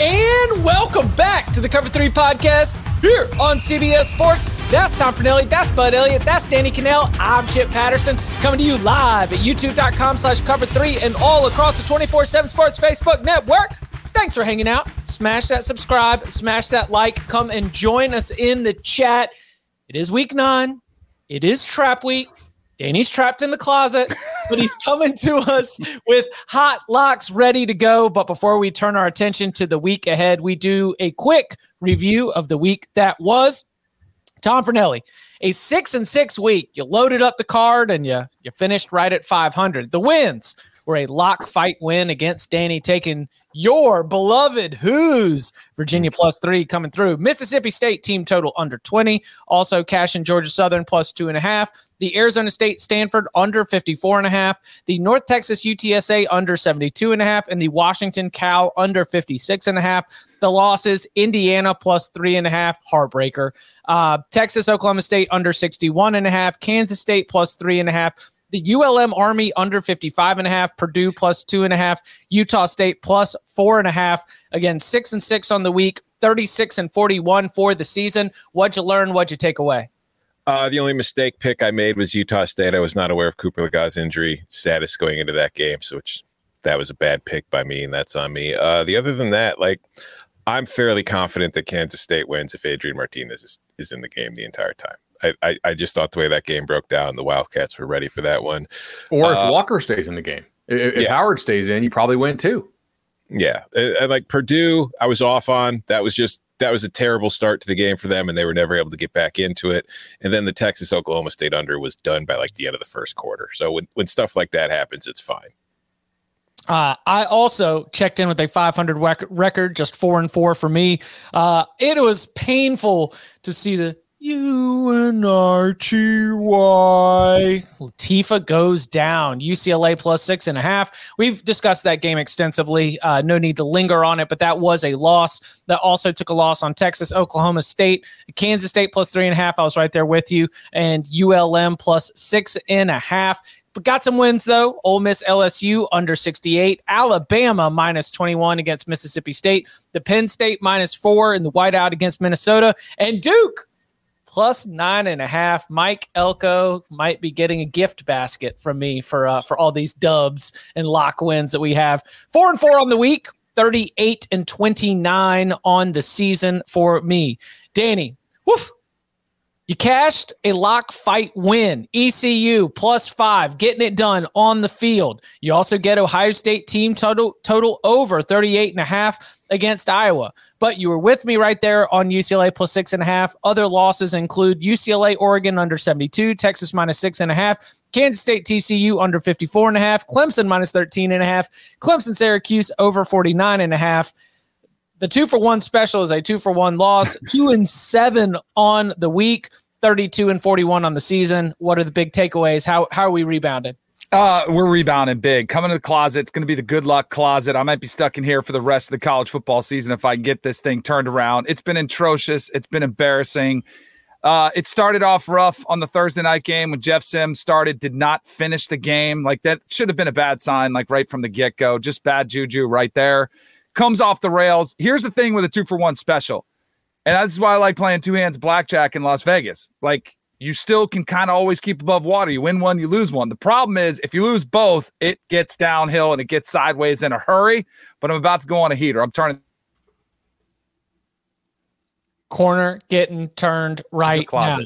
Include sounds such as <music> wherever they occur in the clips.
And welcome back to the Cover 3 podcast here on CBS Sports. That's Tom Fornelli, that's Bud Elliott, that's Danny Kanell. I'm Chip Patterson coming to you live at youtube.com slash cover 3 and all across the 24-7 Sports Facebook network. Thanks for hanging out. Smash that subscribe, smash that like, come and join us in the chat. It is week nine. It is trap week. Danny's trapped in the closet, but he's coming to us with hot locks ready to go. But before we turn our attention to the week ahead, we do a quick review of the week that was. Tom Fornelli, a six and six week. You loaded up the card and you you finished right at 500. The wins were a lock fight win against Danny, taking your beloved West Virginia plus three coming through. Mississippi State team total under 20. Also, cash in Georgia Southern plus two and a half. The Arizona State Stanford under 54 and a half. The North Texas UTSA under 72 and a half. And the Washington Cal under 56 and a half. The losses Indiana plus three and a half, heartbreaker. Uh, Texas Oklahoma State under 61 and a half. Kansas State plus three and a half the ULM Army under 55 and a half, Purdue plus two and a half, Utah State plus four and a half. Again, six and six on the week, 36 and 41 for the season. What'd you learn? What'd you take away? Uh, the only mistake pick I made was Utah State. I was not aware of Cooper Legas' injury status going into that game, so which that was a bad pick by me, and that's on me. Uh, the other than that, like I'm fairly confident that Kansas State wins if Adrian Martinez is, is in the game the entire time. I, I, just thought the way that game broke down, the Wildcats were ready for that one. Or if uh, Walker stays in the game, if, if yeah. Howard stays in, you probably win too. Yeah, and, and like Purdue, I was off on. That was just that was a terrible start to the game for them, and they were never able to get back into it. And then the Texas Oklahoma State under was done by like the end of the first quarter. So when when stuff like that happens, it's fine. Uh, I also checked in with a 500 record, just four and four for me. Uh, it was painful to see the U-N-R-T-Y. Latifah goes down. UCLA plus six and a half. We've discussed that game extensively. Uh, no need to linger on it, but that was a loss. That also took a loss on Texas, Oklahoma State, Kansas State plus three and a half. I was right there with you. And ULM plus six and a half. But got some wins though. Ole Miss LSU under 68. Alabama minus 21 against Mississippi State. The Penn State minus four in the whiteout against Minnesota. And Duke plus nine and a half. Mike Elko might be getting a gift basket from me for uh, for all these dubs and lock wins that we have. Four and four on the week, 38 and 29 on the season for me. Danny, woof. You cashed a lock fight win. ECU plus five, getting it done on the field. You also get Ohio State team total total over 38 and a half against Iowa. But you were with me right there on UCLA plus six and a half. Other losses include UCLA, Oregon under 72, Texas minus six and a half, Kansas State, TCU under 54 and a half, Clemson minus 13 and a half, Clemson, Syracuse over 49 and a half. The two for one special is a two for one loss, <laughs> two and seven on the week, 32 and 41 on the season. What are the big takeaways? How, how are we rebounded? Uh, we're rebounding big. Coming to the closet. It's going to be the good luck closet. I might be stuck in here for the rest of the college football season if I get this thing turned around. It's been atrocious. It's been embarrassing. Uh, it started off rough on the Thursday night game when Jeff Sims started, did not finish the game. Like that should have been a bad sign, like right from the get go. Just bad juju right there. Comes off the rails. Here's the thing with a two for one special. And that's why I like playing two hands blackjack in Las Vegas. Like you still can kind of always keep above water. You win one, you lose one. The problem is if you lose both, it gets downhill and it gets sideways in a hurry. But I'm about to go on a heater. I'm turning corner getting turned right now.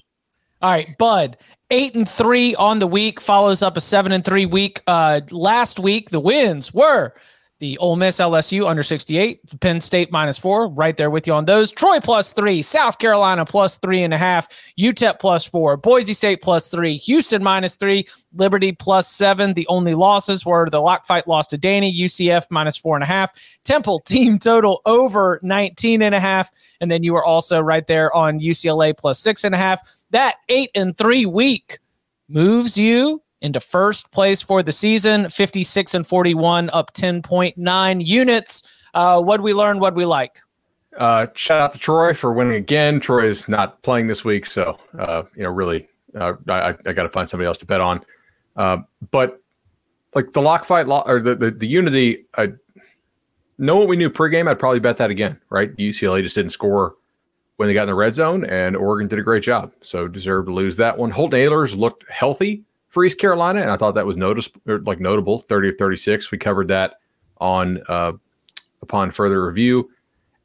All right, Bud. Eight and three on the week follows up a seven and three week. Uh, last week the wins were the Ole Miss LSU under 68, Penn State minus four, right there with you on those. Troy plus three, South Carolina plus three and a half, UTEP plus four, Boise State plus three, Houston minus three, Liberty plus seven. The only losses were the lock fight loss to Danny, UCF minus four and a half, Temple <laughs> team total over 19 and a half. And then you were also right there on UCLA plus six and a half. That eight and three week moves you into first place for the season, 56 and 41, up 10.9 units. Uh, what we learn, what we like. Uh, shout out to Troy for winning again. Troy is not playing this week, so uh, you know, really, uh, I, I got to find somebody else to bet on. Uh, but like the lock fight lo- or the, the the unity, I know what we knew pregame. I'd probably bet that again, right? UCLA just didn't score when they got in the red zone, and Oregon did a great job, so deserved to lose that one. Holton Ahlers looked healthy for East Carolina, and I thought that was noticeable, like notable. Thirty or thirty-six. We covered that on uh, upon further review,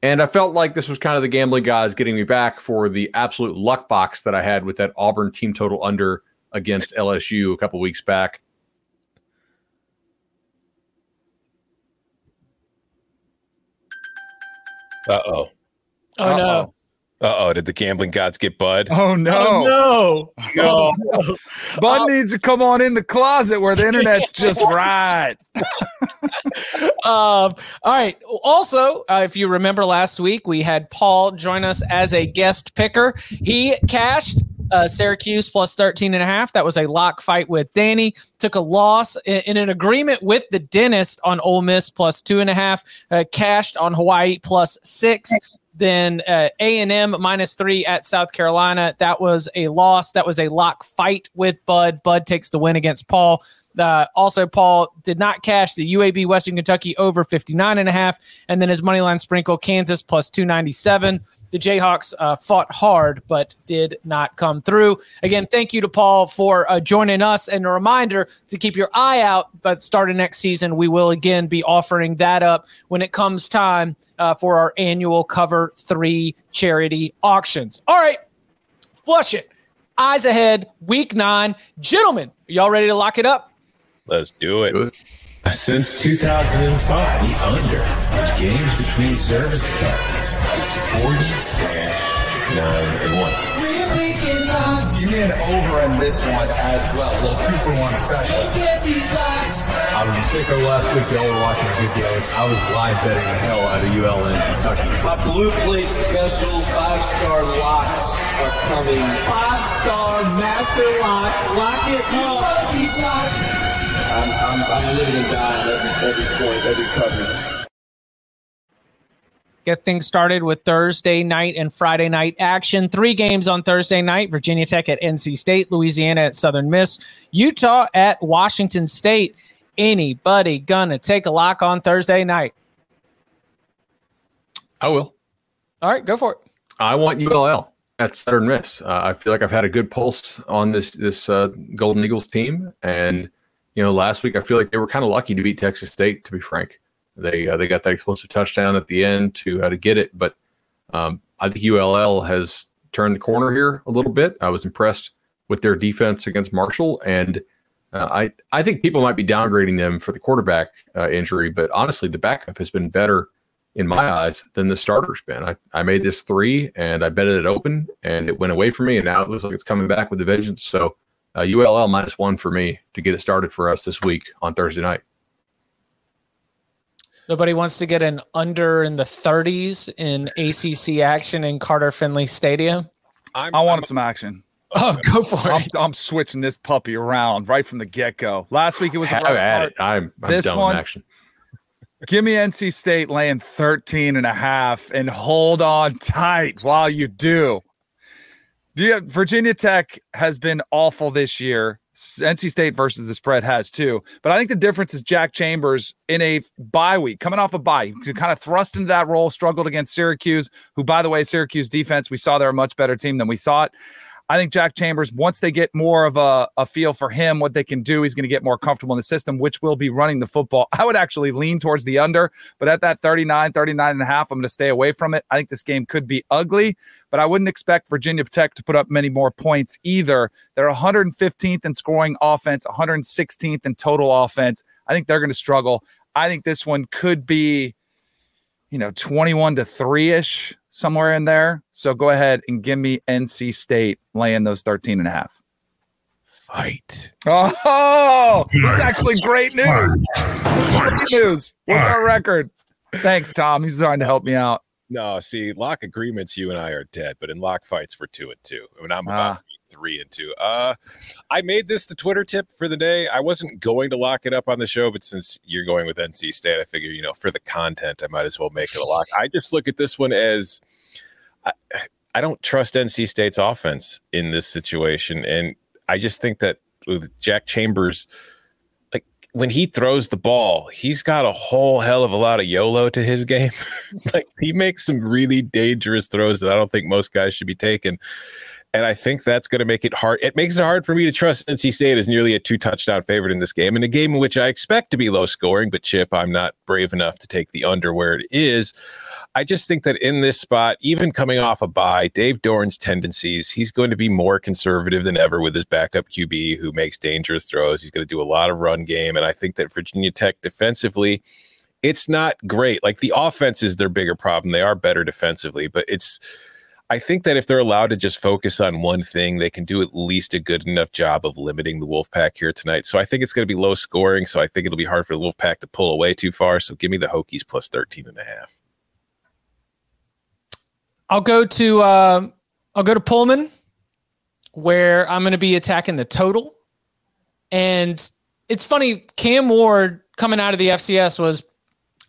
and I felt like this was kind of the gambling gods getting me back for the absolute luck box that I had with that Auburn team total under against LSU a couple weeks back. Uh oh. Oh, no. Uh oh. Did the gambling gods get Bud? Oh no. Oh, no. Oh, no. <laughs> Bud needs to come on in the closet where the internet's <laughs> just right. <laughs> um, all right. Also, uh, if you remember last week, we had Paul join us as a guest picker. He cashed uh, Syracuse plus 13 and a half. That was a lock fight with Danny. Took a loss in, in an agreement with the dentist on Ole Miss plus two and a half. Uh, cashed on Hawaii plus six. Then uh, A&M minus three at South Carolina. That was a loss. That was a lock fight with Bud. Bud takes the win against Paul. Uh, also, Paul did not cash the UAB Western Kentucky over 59 and a half. And then his money line sprinkle Kansas plus 297. The Jayhawks uh, fought hard, but did not come through. Again, thank you to Paul for uh, joining us. And a reminder to keep your eye out. But starting next season, we will again be offering that up when it comes time uh, for our annual Cover Three charity auctions. All right, flush it. Eyes ahead, week nine. Gentlemen, y'all ready to lock it up? Let's do it. Since 2005, the under on games between service academies is 40 9 and 1. You in over in this one as well. A little two for one special. I was sick of last week. Y'all were watching good games. I was live betting the hell out of ULN Kentucky. My blue plate special five star locks are coming. Five star master lock. Lock it up. I'm, I'm, I'm living and dying every, every point, every coverage get things started with Thursday night and Friday night action. Three games on Thursday night Virginia Tech at NC State, Louisiana at Southern Miss, Utah at Washington State. Anybody gonna take a lock on Thursday night? I will. All right, go for it. I want ULL at Southern Miss. Uh, I feel like I've had a good pulse on this this uh, Golden Eagles team, and you know, last week I feel like they were kind of lucky to beat Texas State. To be frank, they uh, they got that explosive touchdown at the end to uh, to get it, but um, I think ULL has turned the corner here a little bit. I was impressed with their defense against Marshall, and uh, I I think people might be downgrading them for the quarterback uh, injury, but honestly, the backup has been better in my eyes than the starter's been. I, I made this three and I betted it open, and it went away from me, and now it looks like it's coming back with a vengeance. So uh, ULL minus one for me to get it started for us this week on Thursday night. Nobody wants to get an under in the 30s in ACC action in Carter Finley Stadium. I'm, i wanted I'm, some action. Oh, go for I'm, it. I'm switching this puppy around right from the get go. Last week it was a Have rough start. it. I'm, I'm This done one- with action. Give me NC State laying 13 and a half and hold on tight while you do. Do you, Virginia Tech has been awful this year. NC State versus the spread has too. But I think the difference is Jack Chambers in a bye week, coming off a bye, kind of thrust into that role, struggled against Syracuse, who, by the way, Syracuse defense, we saw they're a much better team than we thought. I think Jack Chambers, once they get more of a, a feel for him, what they can do, he's going to get more comfortable in the system, which will be running the football. <laughs> I would actually lean towards the under, but at that 39, 39 and a half, I'm going to stay away from it. I think this game could be ugly, but I wouldn't expect Virginia Tech to put up many more points either. They're 115th in scoring offense, 116th in total offense. I think they're going to struggle. I think this one could be, you know, 21 to 3 ish, somewhere in there. So go ahead and give me NC State laying those 13 and a half. Fight. Oh, <laughs> this is actually great news. Great news. What's our record? Thanks, Tom. He's trying to help me out. No, see, lock agreements, you and I are dead, but in lock fights, we're two and two. I mean, I'm about Ah. Three and two. Uh, I made this the Twitter tip for the day. I wasn't going to lock it up on the show, but since you're going with NC State, I figure, you know, for the content, I might as well make it a lock. I just look at this one as I, I don't trust NC State's offense in this situation. And I just think that with Jack Chambers, like when he throws the ball, he's got a whole hell of a lot of YOLO to his game. <laughs> like he makes some really dangerous throws that I don't think most guys should be taking. And I think that's going to make it hard. It makes it hard for me to trust NC State as nearly a two touchdown favorite in this game, in a game in which I expect to be low scoring. But Chip, I'm not brave enough to take the under where it is. I just think that in this spot, even coming off a bye, Dave Doeren's tendencies, he's going to be more conservative than ever with his backup QB who makes dangerous throws. He's going to do a lot of run game. And I think that Virginia Tech defensively, it's not great. Like the offense is their bigger problem. They are better defensively, but it's I think that if they're allowed to just focus on one thing, they can do at least a good enough job of limiting the Wolfpack here tonight. So I think it's going to be low scoring. So I think it'll be hard for the Wolfpack to pull away too far. So give me the Hokies plus 13 and a half. I'll go to uh, I'll go to Pullman, where I'm going to be attacking the total. And it's funny, Cam Ward coming out of the FCS was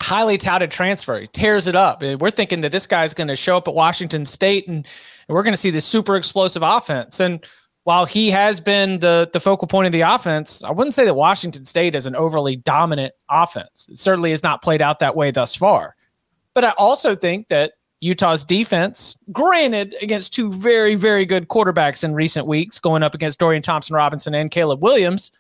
highly touted transfer. He tears it up. We're thinking that this guy's going to show up at Washington State and, and we're going to see this super explosive offense. And while he has been the the focal point of the offense, I wouldn't say that Washington State is an overly dominant offense. It certainly has not played out that way thus far. But I also think that Utah's defense, granted against two very, very good quarterbacks in recent weeks, going up against Dorian Thompson Robinson and Caleb Williams,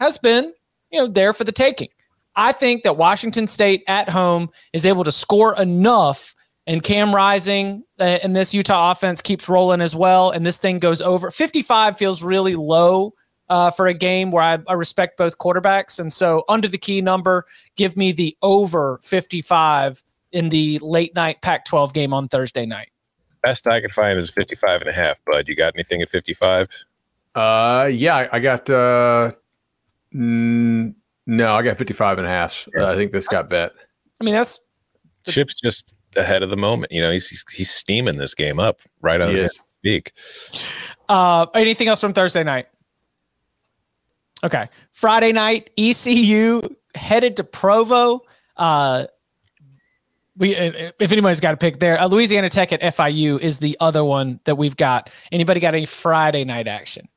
has been, you know, there for the taking. I think that Washington State at home is able to score enough, and Cam Rising uh, and this Utah offense keeps rolling as well, and this thing goes over. 55 feels really low uh, for a game where I, I respect both quarterbacks, and so under the key number, give me the over 55 in the late night Pac-12 game on Thursday night. Best I could find is 55 and a half, bud. You got anything at 55? Uh, yeah, I- I got, uh, mm, no, I got 55 and a half. Uh, I think this got bet. I mean, that's Chip's just ahead of the moment. You know, he's he's, he's steaming this game up right on He his speak. Uh, anything else from Thursday night? Okay. Friday night, ECU headed to Provo. Uh, we, uh, if anybody's got a pick there, uh, Louisiana Tech at FIU is the other one that we've got. Anybody got any Friday night action?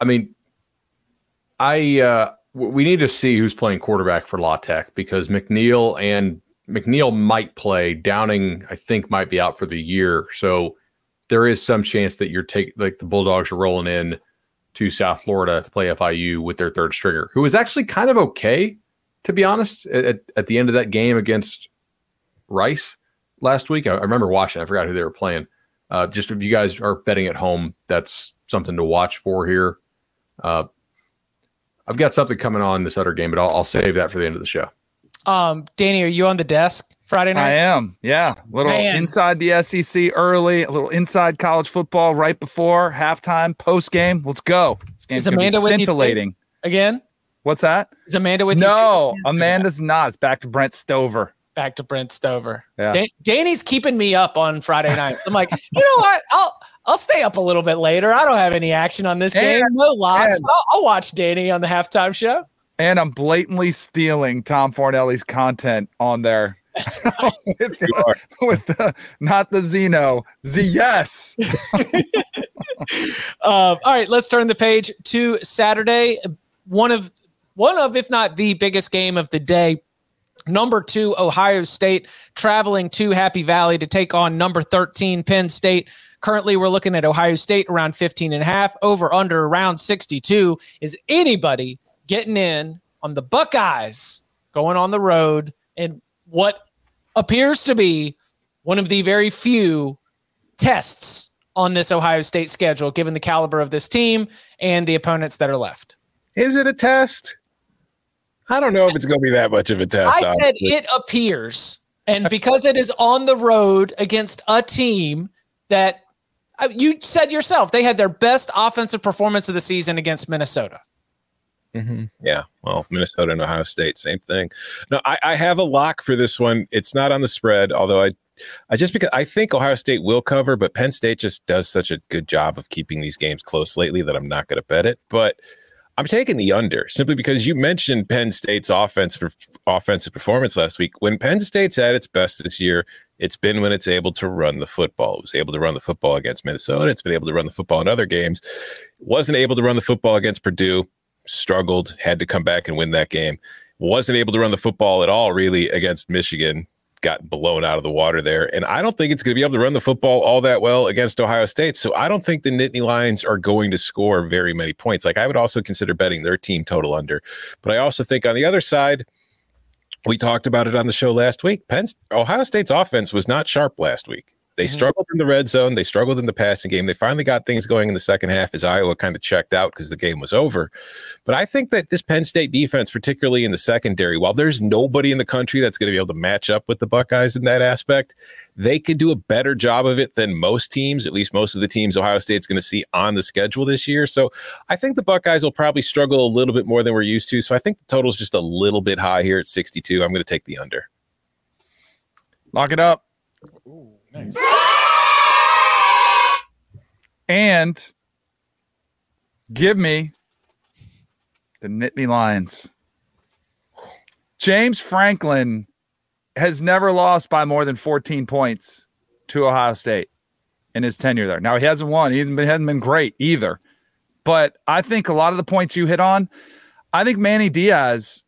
I mean, I uh, we need to see who's playing quarterback for La Tech because McNeil and McNeil might play. Downing, I think, might be out for the year. So there is some chance that you're taking like the Bulldogs are rolling in to South Florida to play FIU with their third stringer, who was actually kind of okay, to be honest, at, at- at the end of that game against Rice last week. I, I remember watching. I forgot who they were playing. Uh, just if you guys are betting at home, that's something to watch for here. Uh, I've got something coming on this other game, but I'll, I'll save that for the end of the show. Um, Danny, are you on the desk Friday night? I am. Yeah. little Man. inside the SEC early, a little inside college football right before halftime, post game. Let's go. This game's Is gonna be Amanda with you scintillating. Again? What's that? Is Amanda with you? No, too? Amanda's not. It's back to Brent Stover. Back to Brent Stover. Yeah. Dan- Danny's keeping me up on Friday nights. I'm like, <laughs> you know what? I'll I'll stay up a little bit later. I don't have any action on this game. No locks. and- I'll, I'll watch Danny on the halftime show. And I'm blatantly stealing Tom Fornelli's content on there. <laughs> with, You are. the, with the not the Zeno, the yes. <laughs> Um, all right, let's turn the page to Saturday. One of one of, if not the biggest game of the day. Number two, Ohio State traveling to Happy Valley to take on number 13, Penn State. Currently, we're looking at Ohio State around 15 and a half, over under around 62. Is anybody getting in on the Buckeyes going on the road and what appears to be one of the very few tests on this Ohio State schedule, given the caliber of this team and the opponents that are left. Is it a test? I don't know if it's going to be that much of a test. I said honestly. it appears, and because it is on the road against a team that you said yourself, they had their best offensive performance of the season against Minnesota. Mhm. Yeah. Well, Minnesota and Ohio State, same thing. No, I, I have a lock for this one. It's not on the spread, although I, I just because I think Ohio State will cover, but Penn State just does such a good job of keeping these games close lately that I'm not going to bet it. But I'm taking the under simply because you mentioned Penn State's offensive offensive performance last week. When Penn State's at its best this year, it's been when it's able to run the football. It was able to run the football against Minnesota. It's been able to run the football in other games. Wasn't able to run the football against Purdue. Struggled. Had to come back and win that game. Wasn't able to run the football at all really against Michigan. Got blown out of the water there. And I don't think it's going to be able to run the football all that well against Ohio State. So I don't think the Nittany Lions are going to score very many points. Like I would also consider betting their team total under. But I also think on the other side, we talked about it on the show last week. Penn Ohio State's offense was not sharp last week. They mm-hmm. struggled in the red zone. They struggled in the passing game. They finally got things going in the second half as Iowa kind of checked out because the game was over. But I think that this Penn State defense, particularly in the secondary, while there's nobody in the country that's going to be able to match up with the Buckeyes in that aspect, they can do a better job of it than most teams, at least most of the teams Ohio State's going to see on the schedule this year. So I think the Buckeyes will probably struggle a little bit more than we're used to. So I think the total's just a little bit high here at 62. I'm going to take the under. Lock it up. And give me the Nittany Lions. James Franklin has never lost by more than 14 points to Ohio State in his tenure there. Now he hasn't won. He hasn't been, hasn't been great either. But I think a lot of the points you hit on, I think Manny Diaz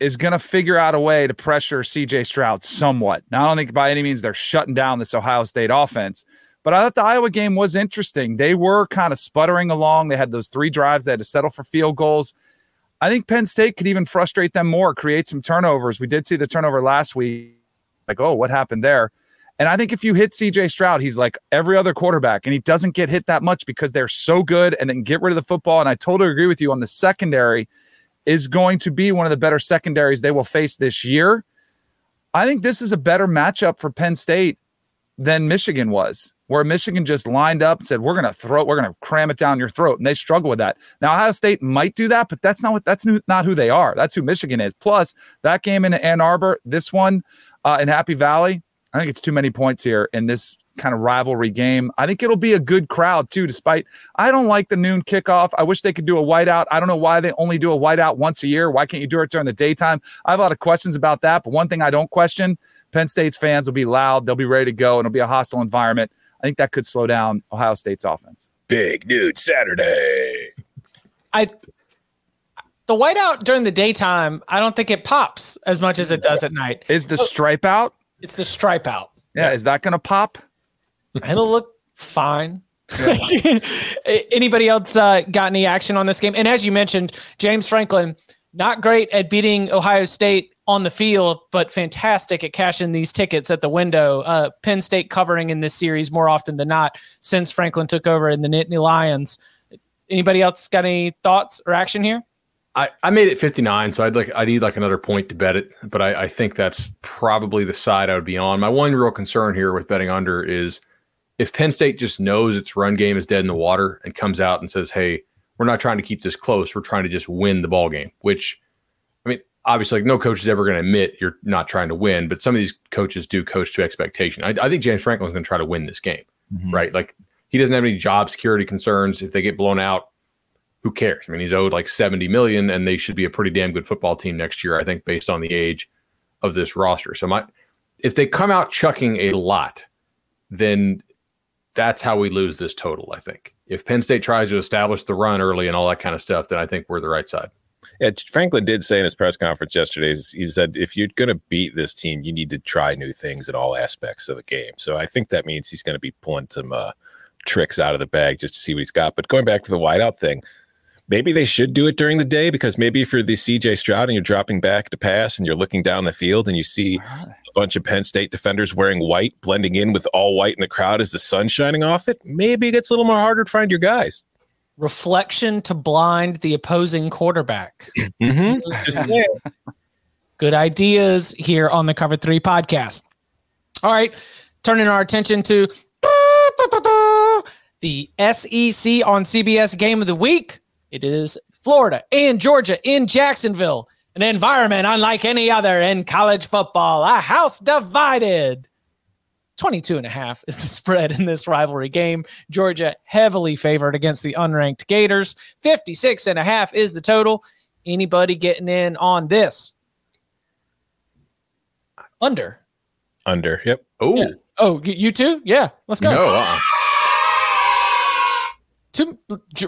is going to figure out a way to pressure CJ Stroud somewhat. Now, I don't think by any means they're shutting down this Ohio State offense, but I thought the Iowa game was interesting. They were kind of sputtering along. They had those three drives, they had to settle for field goals. I think Penn State could even frustrate them more, create some turnovers. We did see the turnover last week. Like, oh, what happened there? And I think if you hit CJ Stroud, he's like every other quarterback, and he doesn't get hit that much because they're so good and then get rid of the football. And I totally agree with you on the secondary is going to be one of the better secondaries they will face this year. I think this is a better matchup for Penn State than Michigan was, where Michigan just lined up and said, "We're going to throw, we're going to cram it down your throat," and they struggle with that. Now Ohio State might do that, but that's not what that's not who they are. That's who Michigan is. Plus that game in Ann Arbor, this one uh, in Happy Valley, I think it's too many points here in this kind of rivalry game. I think it'll be a good crowd too, despite I don't like the noon kickoff. I wish they could do a whiteout. I don't know why they only do a whiteout once a year. Why can't you do it during the daytime? I have a lot of questions about that. But one thing I don't question Penn State's fans will be loud. They'll be ready to go and it'll be a hostile environment. I think that could slow down Ohio State's offense. Big dude Saturday. I the whiteout during the daytime, I don't think it pops as much as it does at night. Is the stripe out? It's the stripe out. Yeah, is that going to pop? It'll look fine. <laughs> Anybody else uh, got any action on this game? And as you mentioned, James Franklin, not great at beating Ohio State on the field, but fantastic at cashing these tickets at the window. Uh, Penn State covering in this series more often than not since Franklin took over in the Nittany Lions. Anybody else got any thoughts or action here? I, I made it 59, so I'd like I need like another point to bet it, but I, I think that's probably the side I would be on. My one real concern here with betting under is if Penn State just knows its run game is dead in the water and comes out and says, "Hey, we're not trying to keep this close. We're trying to just win the ball game." Which, I mean, obviously, like no coach is ever going to admit you're not trying to win, but some of these coaches do coach to expectation. I, I think James Franklin's going to try to win this game, mm-hmm. right? Like he doesn't have any job security concerns. If they get blown out, who cares? I mean, he's owed like 70 million and they should be a pretty damn good football team next year, I think, based on the age of this roster. So my if they come out chucking a lot, then that's how we lose this total, I think. If Penn State tries to establish the run early and all that kind of stuff, then I think we're the right side. Yeah, Franklin did say in his press conference yesterday, he said, if you're going to beat this team, you need to try new things in all aspects of the game. So I think that means he's going to be pulling some uh, tricks out of the bag just to see what he's got. But going back to the wideout thing, maybe they should do it during the day because maybe if you're the CJ Stroud and you're dropping back to pass and you're looking down the field and you see a bunch of Penn State defenders wearing white, blending in with all white in the crowd as the sun shining off it, maybe it gets a little more harder to find your guys reflection to blind the opposing quarterback. <clears throat> Mm-hmm. <laughs> Good ideas here on the Cover Three podcast. All right, turning our attention to the SEC on CBS Game of the Week. It is Florida and Georgia in Jacksonville, an environment unlike any other in college football, a house divided. 22 and a half is the <laughs> spread in this rivalry game. Georgia heavily favored against the unranked Gators. 56 and a half is the total. Anybody getting in on this? Under. Under. Yep. Oh. Yeah. Oh, you too? Yeah. Let's go. No. Uh-uh. Two,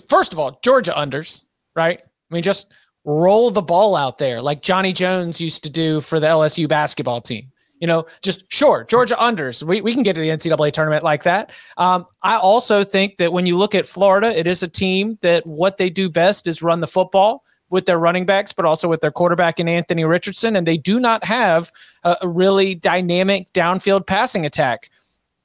first of all, Georgia unders, right? I mean, just roll the ball out there like Johnny Jones used to do for the LSU basketball team you know, just sure, Georgia unders. We, we can get to the NCAA tournament like that. Um, I also think that when you look at Florida, it is a team that what they do best is run the football with their running backs, but also with their quarterback in Anthony Richardson. And they do not have a, a really dynamic downfield passing attack.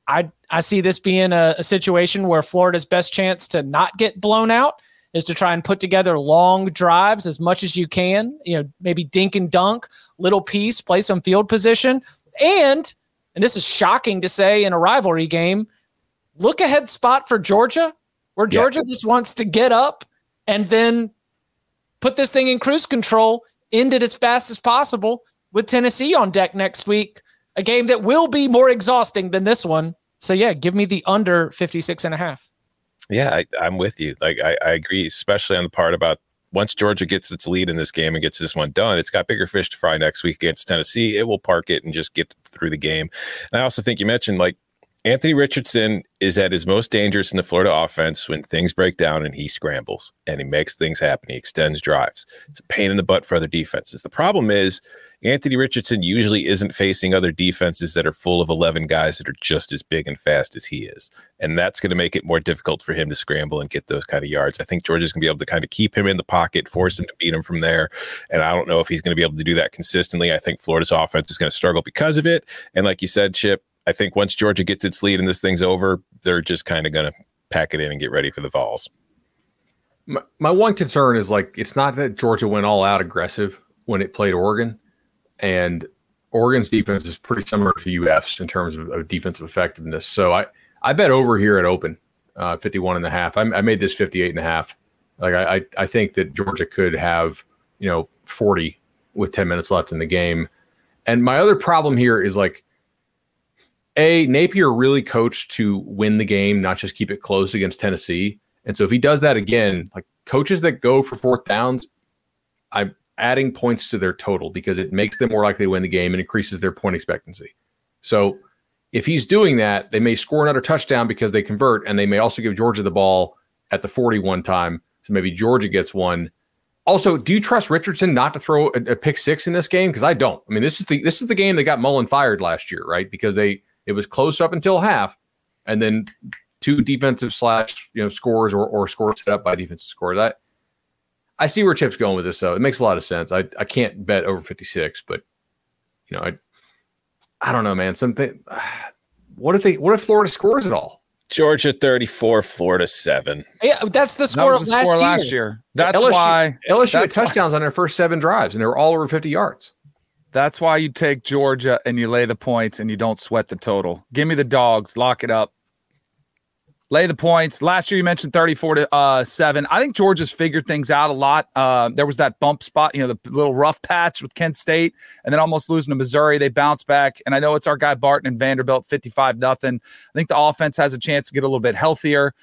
I, I see this being a, a situation where Florida's best chance to not get blown out is to try and put together long drives as much as you can. You know, maybe dink and dunk, little piece, play some field position. And, and this is shocking to say in a rivalry game, look ahead spot for Georgia, where Georgia yeah. just wants to get up and then put this thing in cruise control, end it as fast as possible with Tennessee on deck next week, a game that will be more exhausting than this one. So yeah, give me the under 56 and a half. Yeah, I, am with you. Like I, I agree, especially on the part about once Georgia gets its lead in this game and gets this one done, it's got bigger fish to fry next week against Tennessee. It will park it and just get through the game. And I also think you mentioned like Anthony Richardson is at his most dangerous in the Florida offense when things break down and he scrambles and he makes things happen. He extends drives. It's a pain in the butt for other defenses. The problem is Anthony Richardson usually isn't facing other defenses that are full of 11 guys that are just as big and fast as he is. And that's going to make it more difficult for him to scramble and get those kind of yards. I think Georgia's going to be able to kind of keep him in the pocket, force him to beat him from there. And I don't know if he's going to be able to do that consistently. I think Florida's offense is going to struggle because of it. And like you said, Chip, I think once Georgia gets its lead and this thing's over, they're just kind of going to pack it in and get ready for the Vols. My, my one concern is like it's not that Georgia went all out aggressive when it played Oregon and Oregon's defense is pretty similar to UF's in terms of, of defensive effectiveness. So I, I bet over here at open, uh, 51 and a half. I, I made this 58 and a half. Like I, I think that Georgia could have, you know, 40 with 10 minutes left in the game. And my other problem here is like, a Napier really coached to win the game, not just keep it close against Tennessee. And so if he does that again, like coaches that go for fourth downs, I adding points to their total because it makes them more likely to win the game and increases their point expectancy. So if he's doing that, they may score another touchdown because they convert, and they may also give Georgia the ball at the 41 time. So maybe Georgia gets one. Also, do you trust Richardson not to throw a, a pick six in this game? Because I don't. I mean, this is the this is the game that got Mullen fired last year, right? Because they it was close up until half, and then two defensive slash you know scores or, or scores set up by defensive scores. I I see where Chip's going with this, though. It makes a lot of sense. I, I can't bet over 56, but you know, I I don't know, man. Something. <sighs> What if they? What if Florida scores it all? Georgia 34, Florida 7. Yeah, that's the score, that the last, score year. last year. That's LSU, why LSU that's had touchdowns why. on their first seven drives, and they were all over 50 yards. That's why you take Georgia and you lay the points and you don't sweat the total. Give me the dogs. Lock it up. Lay the points. Last year you mentioned 34 to uh, 7. I think Georgia's figured things out a lot. Uh, there was that bump spot, you know, the little rough patch with Kent State and then almost losing to Missouri. They bounce back. And I know it's our guy Barton and Vanderbilt 55 nothing. I think the offense has a chance to get a little bit healthier.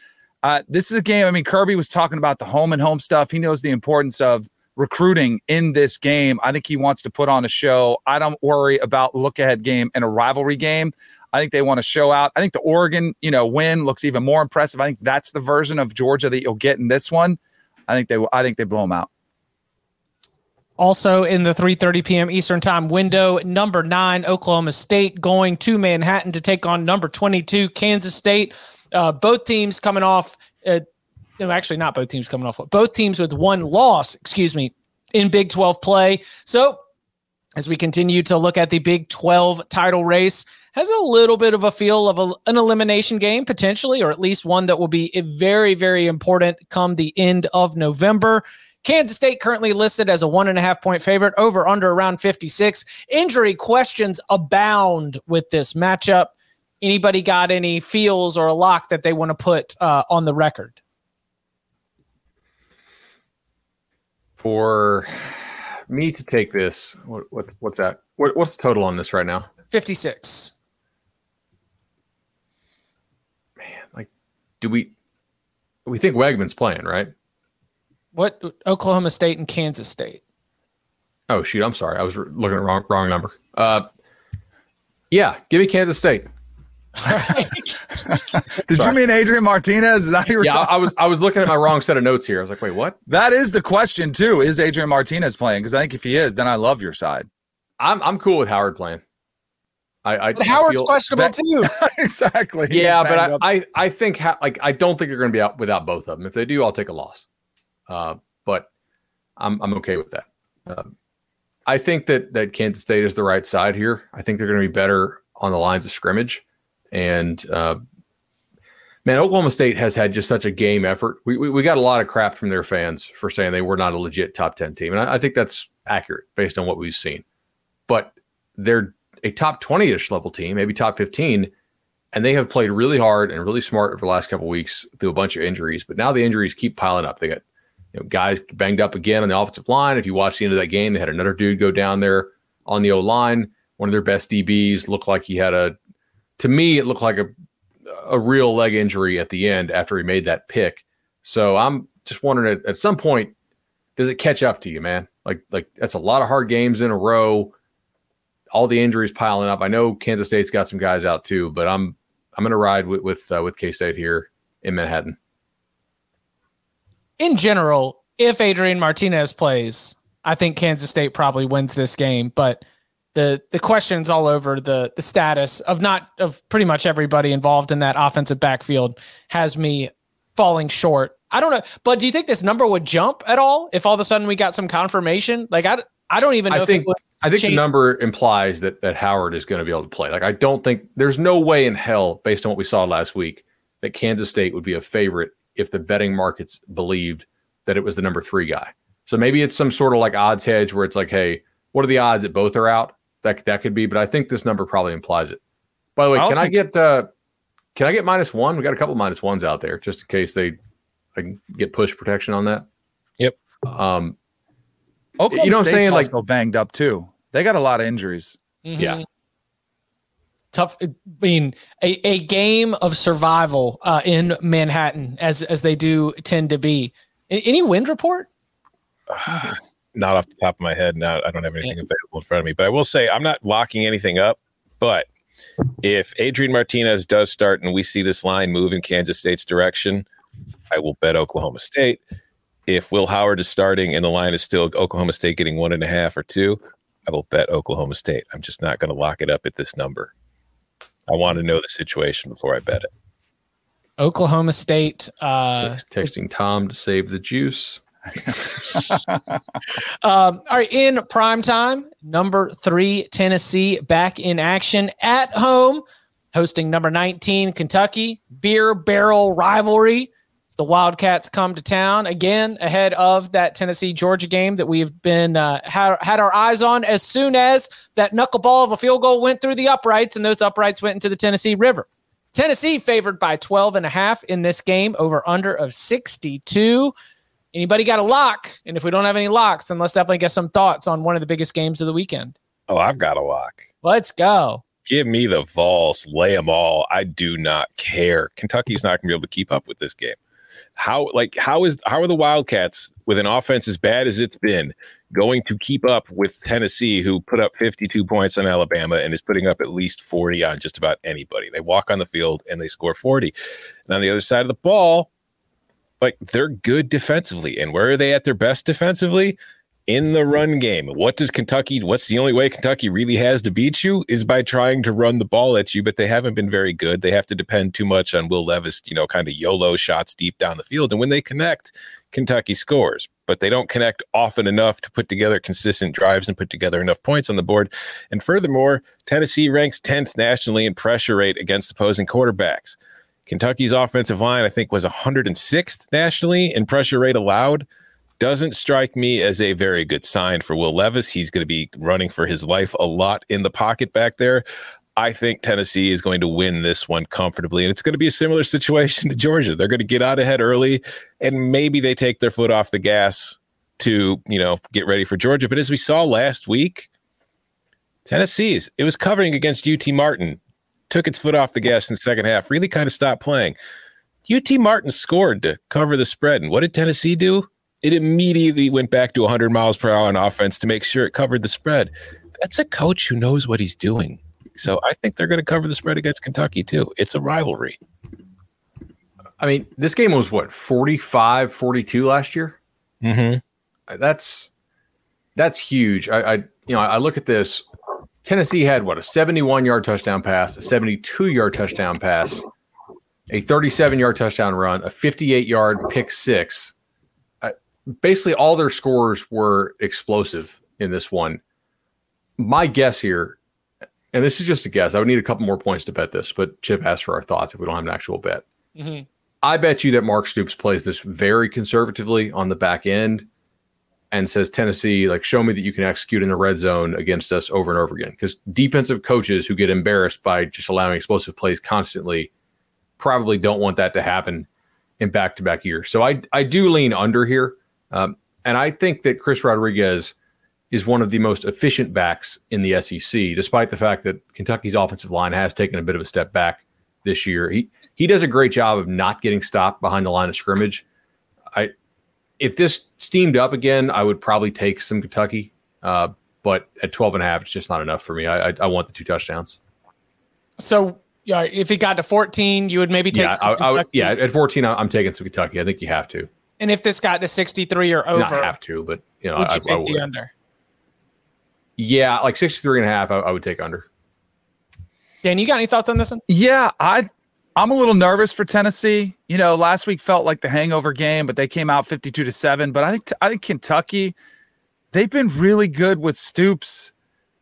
Uh, this is a game. I mean, Kirby was talking about the home and home stuff. He knows the importance of recruiting in this game. I think he wants to put on a show. I don't worry about look ahead game and a rivalry game. I think they want to show out. I think the Oregon, you know, win looks even more impressive. I think that's the version of Georgia that you'll get in this one. I think they I think they blow them out. Also in the 3:30 p.m. Eastern Time window, number 9 Oklahoma State going to Manhattan to take on number 22 Kansas State. Uh, both teams coming off uh, no, actually not both teams coming off. Both teams with one loss, excuse me, in Big 12 play. So, as we continue to look at the Big 12 title race, has a little bit of a feel of a, an elimination game potentially, or at least one that will be very, very important come the end of November. Kansas State currently listed as a one and a half point favorite, over under around 56. Injury questions abound with this matchup. Anybody got any feels or a lock that they want to put uh, on the record? For me to take this, what, what what's that? What, what's the total on this right now? 56. Do we we think Weigman's playing, right? What Oklahoma State and Kansas State? Oh shoot, I'm sorry. I was looking at wrong wrong number. Uh, yeah, give me Kansas State. <laughs> Did Sorry. you mean Adrian Martinez? Is that yeah, talking? I was I was looking at my wrong set of notes here. I was like, wait, what? That is the question too. Is Adrian Martinez playing? Because I think if he is, then I love your side. I'm I'm cool with Howard playing. I, I Howard's questionable that, too. <laughs> exactly. Yeah, but I, I, I think ha- like I don't think you're going to be out without both of them. If they do, I'll take a loss. Uh, but I'm I'm okay with that. Uh, I think that that Kansas State is the right side here. I think they're going to be better on the lines of scrimmage, and uh, man, Oklahoma State has had just such a game effort. We, we, we got a lot of crap from their fans for saying they were not a legit top ten team, and I, I think that's accurate based on what we've seen. But they're a top 20 ish level team, maybe top 15. And they have played really hard and really smart over the last couple weeks through a bunch of injuries. But now the injuries keep piling up. They got you know, guys banged up again on the offensive line. If you watch the end of that game, they had another dude go down there on the O line. One of their best DBs looked like he had a, to me, it looked like a, a real leg injury at the end after he made that pick. So I'm just wondering at, at some point, does it catch up to you, man? Like, like that's a lot of hard games in a row all the injuries piling up. I know Kansas State's got some guys out too, but I'm I'm going to ride with with uh, with K State here in Manhattan. In general, if Adrian Martinez plays, I think Kansas State probably wins this game. But the the questions all over the the status of not of pretty much everybody involved in that offensive backfield has me falling short. I don't know, but do you think this number would jump at all if all of a sudden we got some confirmation? Like I I don't even know I think, I think the number implies that that Howard is going to be able to play. Like I don't think there's no way in hell, based on what we saw last week, that Kansas State would be a favorite if the betting markets believed that it was the number three guy. So maybe it's some sort of like odds hedge where it's like, hey, what are the odds that both are out? That that could be, but I think this number probably implies it. By the way, I can I get uh can I get minus one? We got a couple minus ones out there just in case they I can get push protection on that. Yep. Um Oklahoma you know what I'm saying? Like they're banged up too. They got a lot of injuries. Mm-hmm. Yeah. Tough. I mean, a, a game of survival uh, in Manhattan, as as they do tend to be. Any wind report? <sighs> not off the top of my head. Not I don't have anything yeah. available in front of me. But I will say I'm not locking anything up. But if Adrian Martinez does start and we see this line move in Kansas State's direction, I will bet Oklahoma State if Will Howard is starting and the line is still Oklahoma State getting one and a half or two, I will bet Oklahoma State. I'm just not going to lock it up at this number. I want to know the situation before I bet it. Oklahoma State. Uh, Texting Tom to save the juice. <laughs> um, all right, in prime time, number three, Tennessee back in action at home, hosting number 19, Kentucky. Beer barrel rivalry the Wildcats come to town again ahead of that Tennessee Georgia game that we've been uh, had, had our eyes on as soon as that knuckleball of a field goal went through the uprights and those uprights went into the Tennessee River. Tennessee favored by 12 and a half in this game, over under of 62. Anybody got a lock? And if we don't have any locks, then let's definitely get some thoughts on one of the biggest games of the weekend. Oh, I've got a lock. Let's go. Give me the Vols, lay them all. I do not care. Kentucky's not going to be able to keep up with this game. How like how is how are the Wildcats with an offense as bad as it's been going to keep up with Tennessee, who put up 52 points on Alabama and is putting up at least 40 on just about anybody? They walk on the field and they score 40. And on the other side of the ball, like they're good defensively. And where are they at their best defensively? In the run game. What does Kentucky, what's the only way Kentucky really has to beat you is by trying to run the ball at you, but they haven't been very good. They have to depend too much on Will Levis, you know, kind of YOLO shots deep down the field. And when they connect, Kentucky scores, but they don't connect often enough to put together consistent drives and put together enough points on the board. And furthermore, Tennessee ranks 10th nationally in pressure rate against opposing quarterbacks. Kentucky's offensive line, I think, was 106th nationally in pressure rate allowed doesn't strike me as a very good sign for Will Levis. He's going to be running for his life a lot in the pocket back there. I think Tennessee is going to win this one comfortably. And it's going to be a similar <laughs> situation to Georgia. They're going to get out ahead early and maybe they take their foot off the gas to, you know, get ready for Georgia. But as we saw last week, Tennessee's, it was covering against UT Martin, took its foot off the gas in the second half, really kind of stopped playing. UT Martin scored to cover the spread. And what did Tennessee do? It immediately went back to 100 miles per hour on offense to make sure it covered the spread. That's a coach who knows what he's doing. So I think they're going to cover the spread against Kentucky too. It's a rivalry. I mean, this game was what 45 42 last year. Mm-hmm. That's that's huge. I, I you know I look at this. Tennessee had what a 71 yard touchdown pass, a 72 yard touchdown pass, a 37 yard touchdown run, a 58 yard pick six, basically all their scores were explosive in this one. My guess here, and this is just a guess, I would need a couple more points to bet this, but Chip asked for our thoughts if we don't have an actual bet. Mm-hmm. I bet you that Mark Stoops plays this very conservatively on the back end and says, Tennessee, like, show me that you can execute in the red zone against us over and over again. Because defensive coaches who get embarrassed by just allowing explosive plays constantly probably don't want that to happen in back to back years. So I, I do lean under here. Um, and I think that Chris Rodriguez is one of the most efficient backs in the SEC, despite the fact that Kentucky's offensive line has taken a bit of a step back this year. He he does a great job of not getting stopped behind the line of scrimmage. I if this steamed up again, I would probably take some Kentucky. Uh, but at 12 and a half, it's just not enough for me. I, I, I want the two touchdowns. So yeah, if it got to 14, you would maybe take yeah, I, I, yeah, at 14, I'm taking some Kentucky. I think you have to. And if this got to 63 or over, not have to, but you know, would you I, take I the under? Yeah, like 63 and a half, I, I would take under. Dan, you got any thoughts on this one? Yeah, I I'm a little nervous for Tennessee. You know, last week felt like the hangover game, but they came out 52 to 7, but I think I think Kentucky they've been really good with Stoops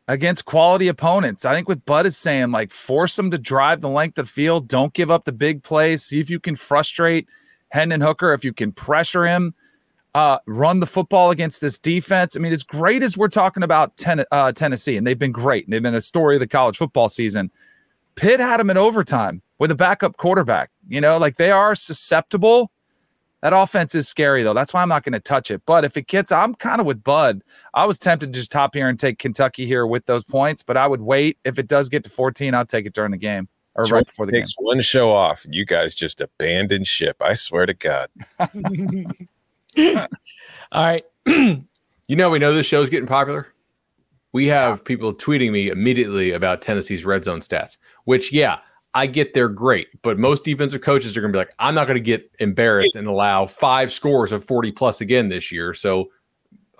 against quality opponents. I think with Bud is saying like force them to drive the length of field, don't give up the big plays, see if you can frustrate Hendon Hooker, if you can pressure him, uh, run the football against this defense. I mean, as great as we're talking about ten, uh, Tennessee, and they've been great, and they've been a story of the college football season. Pitt had them in overtime with a backup quarterback. You know, like they are susceptible. That offense is scary though. That's why I'm not going to touch it. But if it gets, I'm kind of with Bud. I was tempted to just top here and take Kentucky here with those points, but I would wait. If it does get to 14, I'll take it during the game or right before the takes game. one show off, you guys just abandon ship. I swear to God. <laughs> <laughs> All right. <clears throat> you know, we know this show's getting popular. We have people tweeting me immediately about Tennessee's red zone stats, which, yeah, I get they're great, but most defensive coaches are going to be like, I'm not going to get embarrassed and allow five scores of 40 plus again this year. So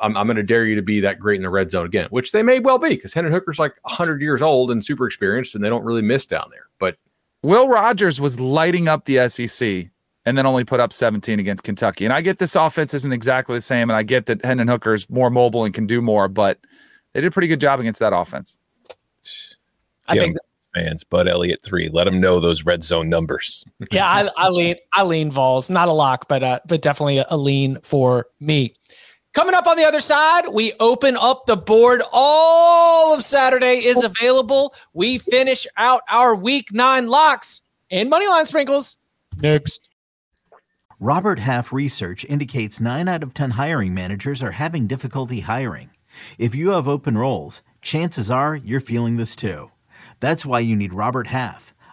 I'm, I'm going to dare you to be that great in the red zone again, which they may well be because Hendon Hooker's like 100 years old and super experienced, and they don't really miss down there. But Will Rogers was lighting up the SEC and then only put up 17 against Kentucky. And I get this offense isn't exactly the same, and I get that Hendon Hooker is more mobile and can do more, but they did a pretty good job against that offense. I think fans, Bud Elliott three. Let them know those red zone numbers. yeah, I, I lean I lean Vols, not a lock, but uh, but definitely a, a lean for me. Coming up on the other side, we open up the board. All of Saturday is available. We finish out our week nine locks and moneyline sprinkles next. Robert Half research indicates 9 out of 10 hiring managers are having difficulty hiring. If you have open roles, chances are you're feeling this too. That's why you need Robert Half.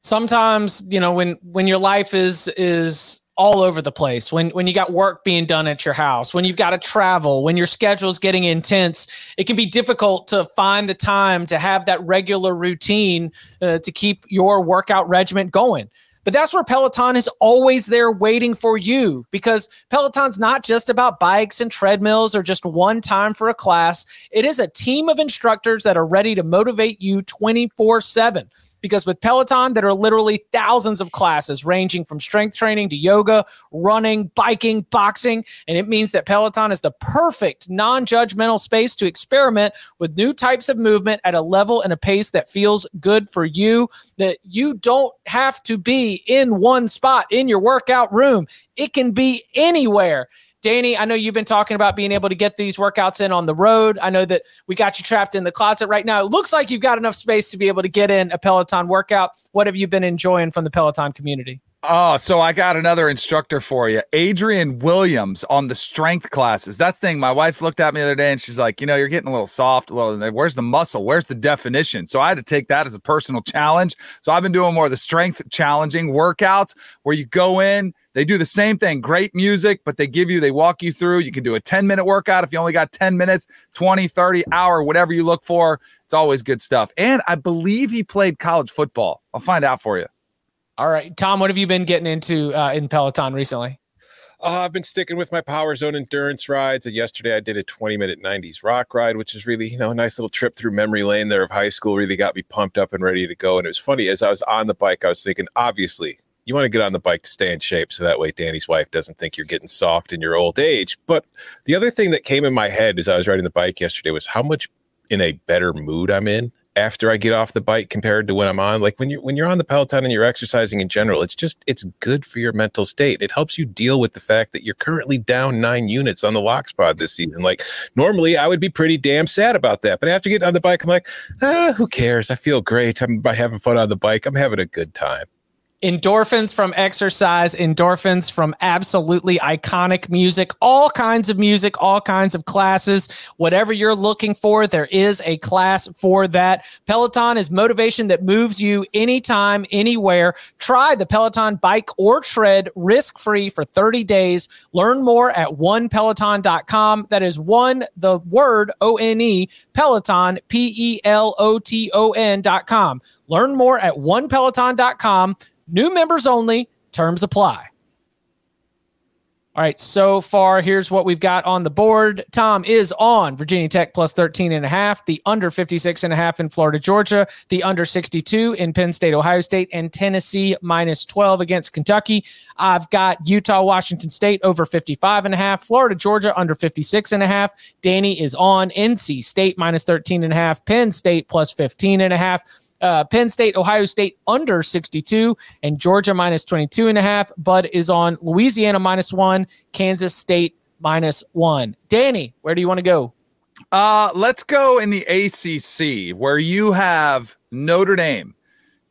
Sometimes you know when when your life is is all over the place when when you got work being done at your house when you've got to travel when your schedule's getting intense it can be difficult to find the time to have that regular routine uh, to keep your workout regimen going but that's where Peloton is always there waiting for you because Peloton's not just about bikes and treadmills or just one time for a class. It is a team of instructors that are ready to motivate you 24 7 because with Peloton, there are literally thousands of classes ranging from strength training to yoga, running, biking, boxing. And it means that Peloton is the perfect non judgmental space to experiment with new types of movement at a level and a pace that feels good for you, that you don't have to be in one spot in your workout room. It can be anywhere. Danny, I know you've been talking about being able to get these workouts in on the road. I know that we got you trapped in the closet right now. It looks like you've got enough space to be able to get in a Peloton workout. What have you been enjoying from the Peloton community? Oh, so I got another instructor for you, Adrian Williams on the strength classes. That thing, my wife looked at me the other day and she's like, you know, you're getting a little soft. A little, where's the muscle? Where's the definition? So I had to take that as a personal challenge. So I've been doing more of the strength challenging workouts where you go in, they do the same thing, great music, but they give you, they walk you through. You can do a 10 minute workout if you only got 10 minutes, 20, 30, hour, whatever you look for. It's always good stuff. And I believe he played college football. I'll find out for you. All right, Tom, what have you been getting into uh, in Peloton recently? Uh, I've been sticking with my Power Zone endurance rides. And yesterday I did a 20 minute 90s rock ride, which is really, you know, a nice little trip through memory lane there of high school. Really got me pumped up and ready to go. And it was funny as I was on the bike, I was thinking, obviously, you want to get on the bike to stay in shape so that way Danny's wife doesn't think you're getting soft in your old age. But the other thing that came in my head as I was riding the bike yesterday was how much in a better mood I'm in after I get off the bike compared to when I'm on. Like when you're when you're on the Peloton and you're exercising in general, it's just it's good for your mental state. It helps you deal with the fact that you're currently down nine units on the lock spot this season. Like normally I would be pretty damn sad about that. But after getting on the bike, I'm like, ah, who cares? I feel great. I'm having fun on the bike. I'm having a good time endorphins from exercise, endorphins from absolutely iconic music, all kinds of music, all kinds of classes. Whatever you're looking for, there is a class for that. Peloton is motivation that moves you anytime, anywhere. Try the Peloton bike or tread risk free for 30 days. Learn more at onepeloton.com. That is one, the word O N E, Peloton, P E L O T O N.com. Learn more at onepeloton.com. New members only. Terms apply. All right, so far, here's what we've got on the board. Tom is on Virginia Tech plus 13 and a half, the under 56 and a half in Florida, Georgia, the under 62 in Penn State, Ohio State, and Tennessee minus 12 against Kentucky. I've got Utah, Washington State over 55 and a half, Florida, Georgia under 56 and a half. Danny is on NC State minus 13 and a half, Penn State plus 15 and a half uh, Penn State, Ohio State under 62, and Georgia minus 22 and a half. Bud is on Louisiana minus one, Kansas State minus one. Danny, where do you want to go? Uh, let's go in the ACC where you have Notre Dame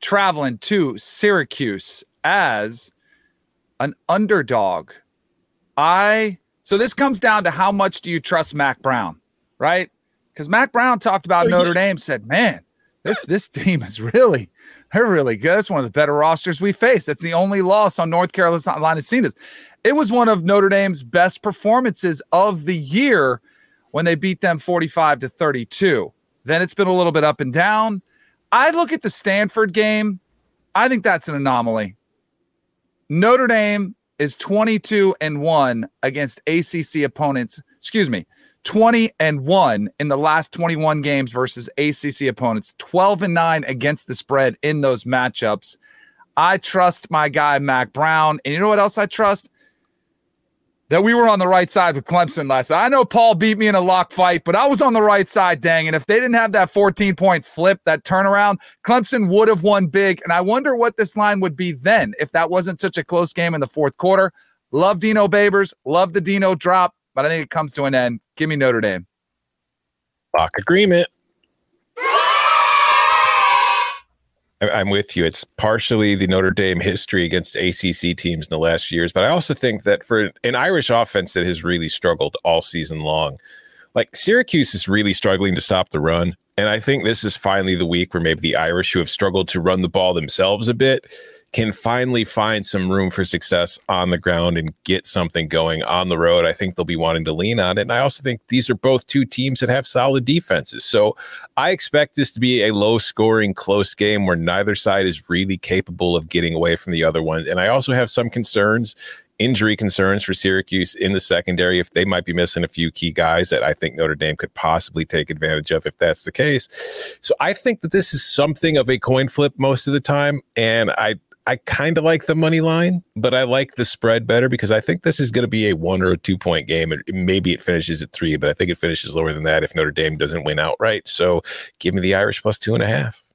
traveling to Syracuse as an underdog. I so this comes down to how much do you trust Mack Brown, right? Because Mack Brown talked about Notre. Dame, said, "Man, this this team is really they're really good. It's one of the better rosters we face. That's the only loss on North Carolina's seen this. It was one of Notre Dame's best performances of the year when they beat them 45 to 32. Then it's been a little bit up and down. I look at the Stanford game. I think that's an anomaly. Notre Dame is 22 and 1 against ACC opponents. Excuse me. 20 and 1 in the last 21 games versus ACC opponents. 12 and 9 against the spread in those matchups. I trust my guy Mack Brown. And you know what else I trust? that we were on the right side with Clemson last night. I know Paul beat me in a lock fight, but I was on the right side, dang. And if they didn't have that 14 point flip, that turnaround, Clemson would have won big. And I wonder what this line would be then if that wasn't such a close game in the fourth quarter. Love Dino Babers, love the Dino drop, but I think it comes to an end. Give me Notre Dame. Lock agreement. I'm with you. It's partially the Notre Dame history against ACC teams in the last years, but I also think that for an Irish offense that has really struggled all season long, like Syracuse is really struggling to stop the run. And I think this is finally the week where maybe the Irish, who have struggled to run the ball themselves a bit, can finally find some room for success on the ground and get something going on the road, I think they'll be wanting to lean on it. And I also think these are both two teams that have solid defenses. So I expect this to be a low scoring, close game where neither side is really capable of getting away from the other one. And I also have some concerns injury concerns for Syracuse in the secondary if they might be missing a few key guys that I think Notre Dame could possibly take advantage of if that's the case. So I think that this is something of a coin flip most of the time and I I kind of like the money line, but I like the spread better because I think this is going to be a one or a two point game. Maybe it finishes at three, but I think it finishes lower than that if Notre Dame doesn't win outright. So give me the Irish plus two and a half.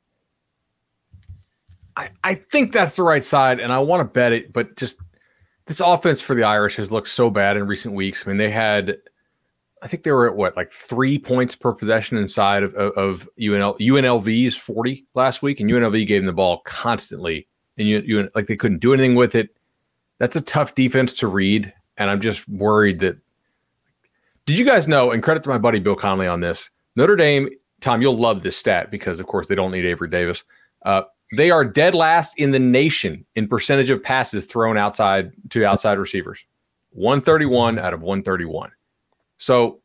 I, I think that's the right side, and I want to bet it, but just this offense for the Irish has looked so bad in recent weeks. I mean, they had, I think they were at what, like three points per possession inside of, of, of UNL, UNLV's 40 last week, and UNLV gave them the ball constantly and you you like they couldn't do anything with it. That's a tough defense to read, and I'm just worried that. Did you guys know? And credit to my buddy Bill Connelly on this. Notre Dame, Tom, you'll love this stat because of course they don't need Avery Davis. Uh, they are dead last in the nation in percentage of passes thrown outside to outside receivers. 131 out of 131. So,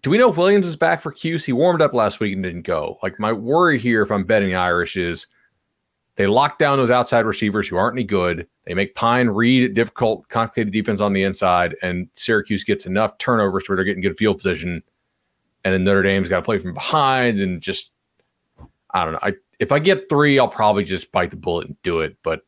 do we know Williams is back for Cuse? He warmed up last week and didn't go. Like my worry here, if I'm betting Irish, is they lock down those outside receivers who aren't any good. They make Pyne read difficult, complicated defense on the inside, and Syracuse gets enough turnovers where they're getting good field position. And then Notre Dame's got to play from behind and just, I don't know. I if I get three, I'll probably just bite the bullet and do it. But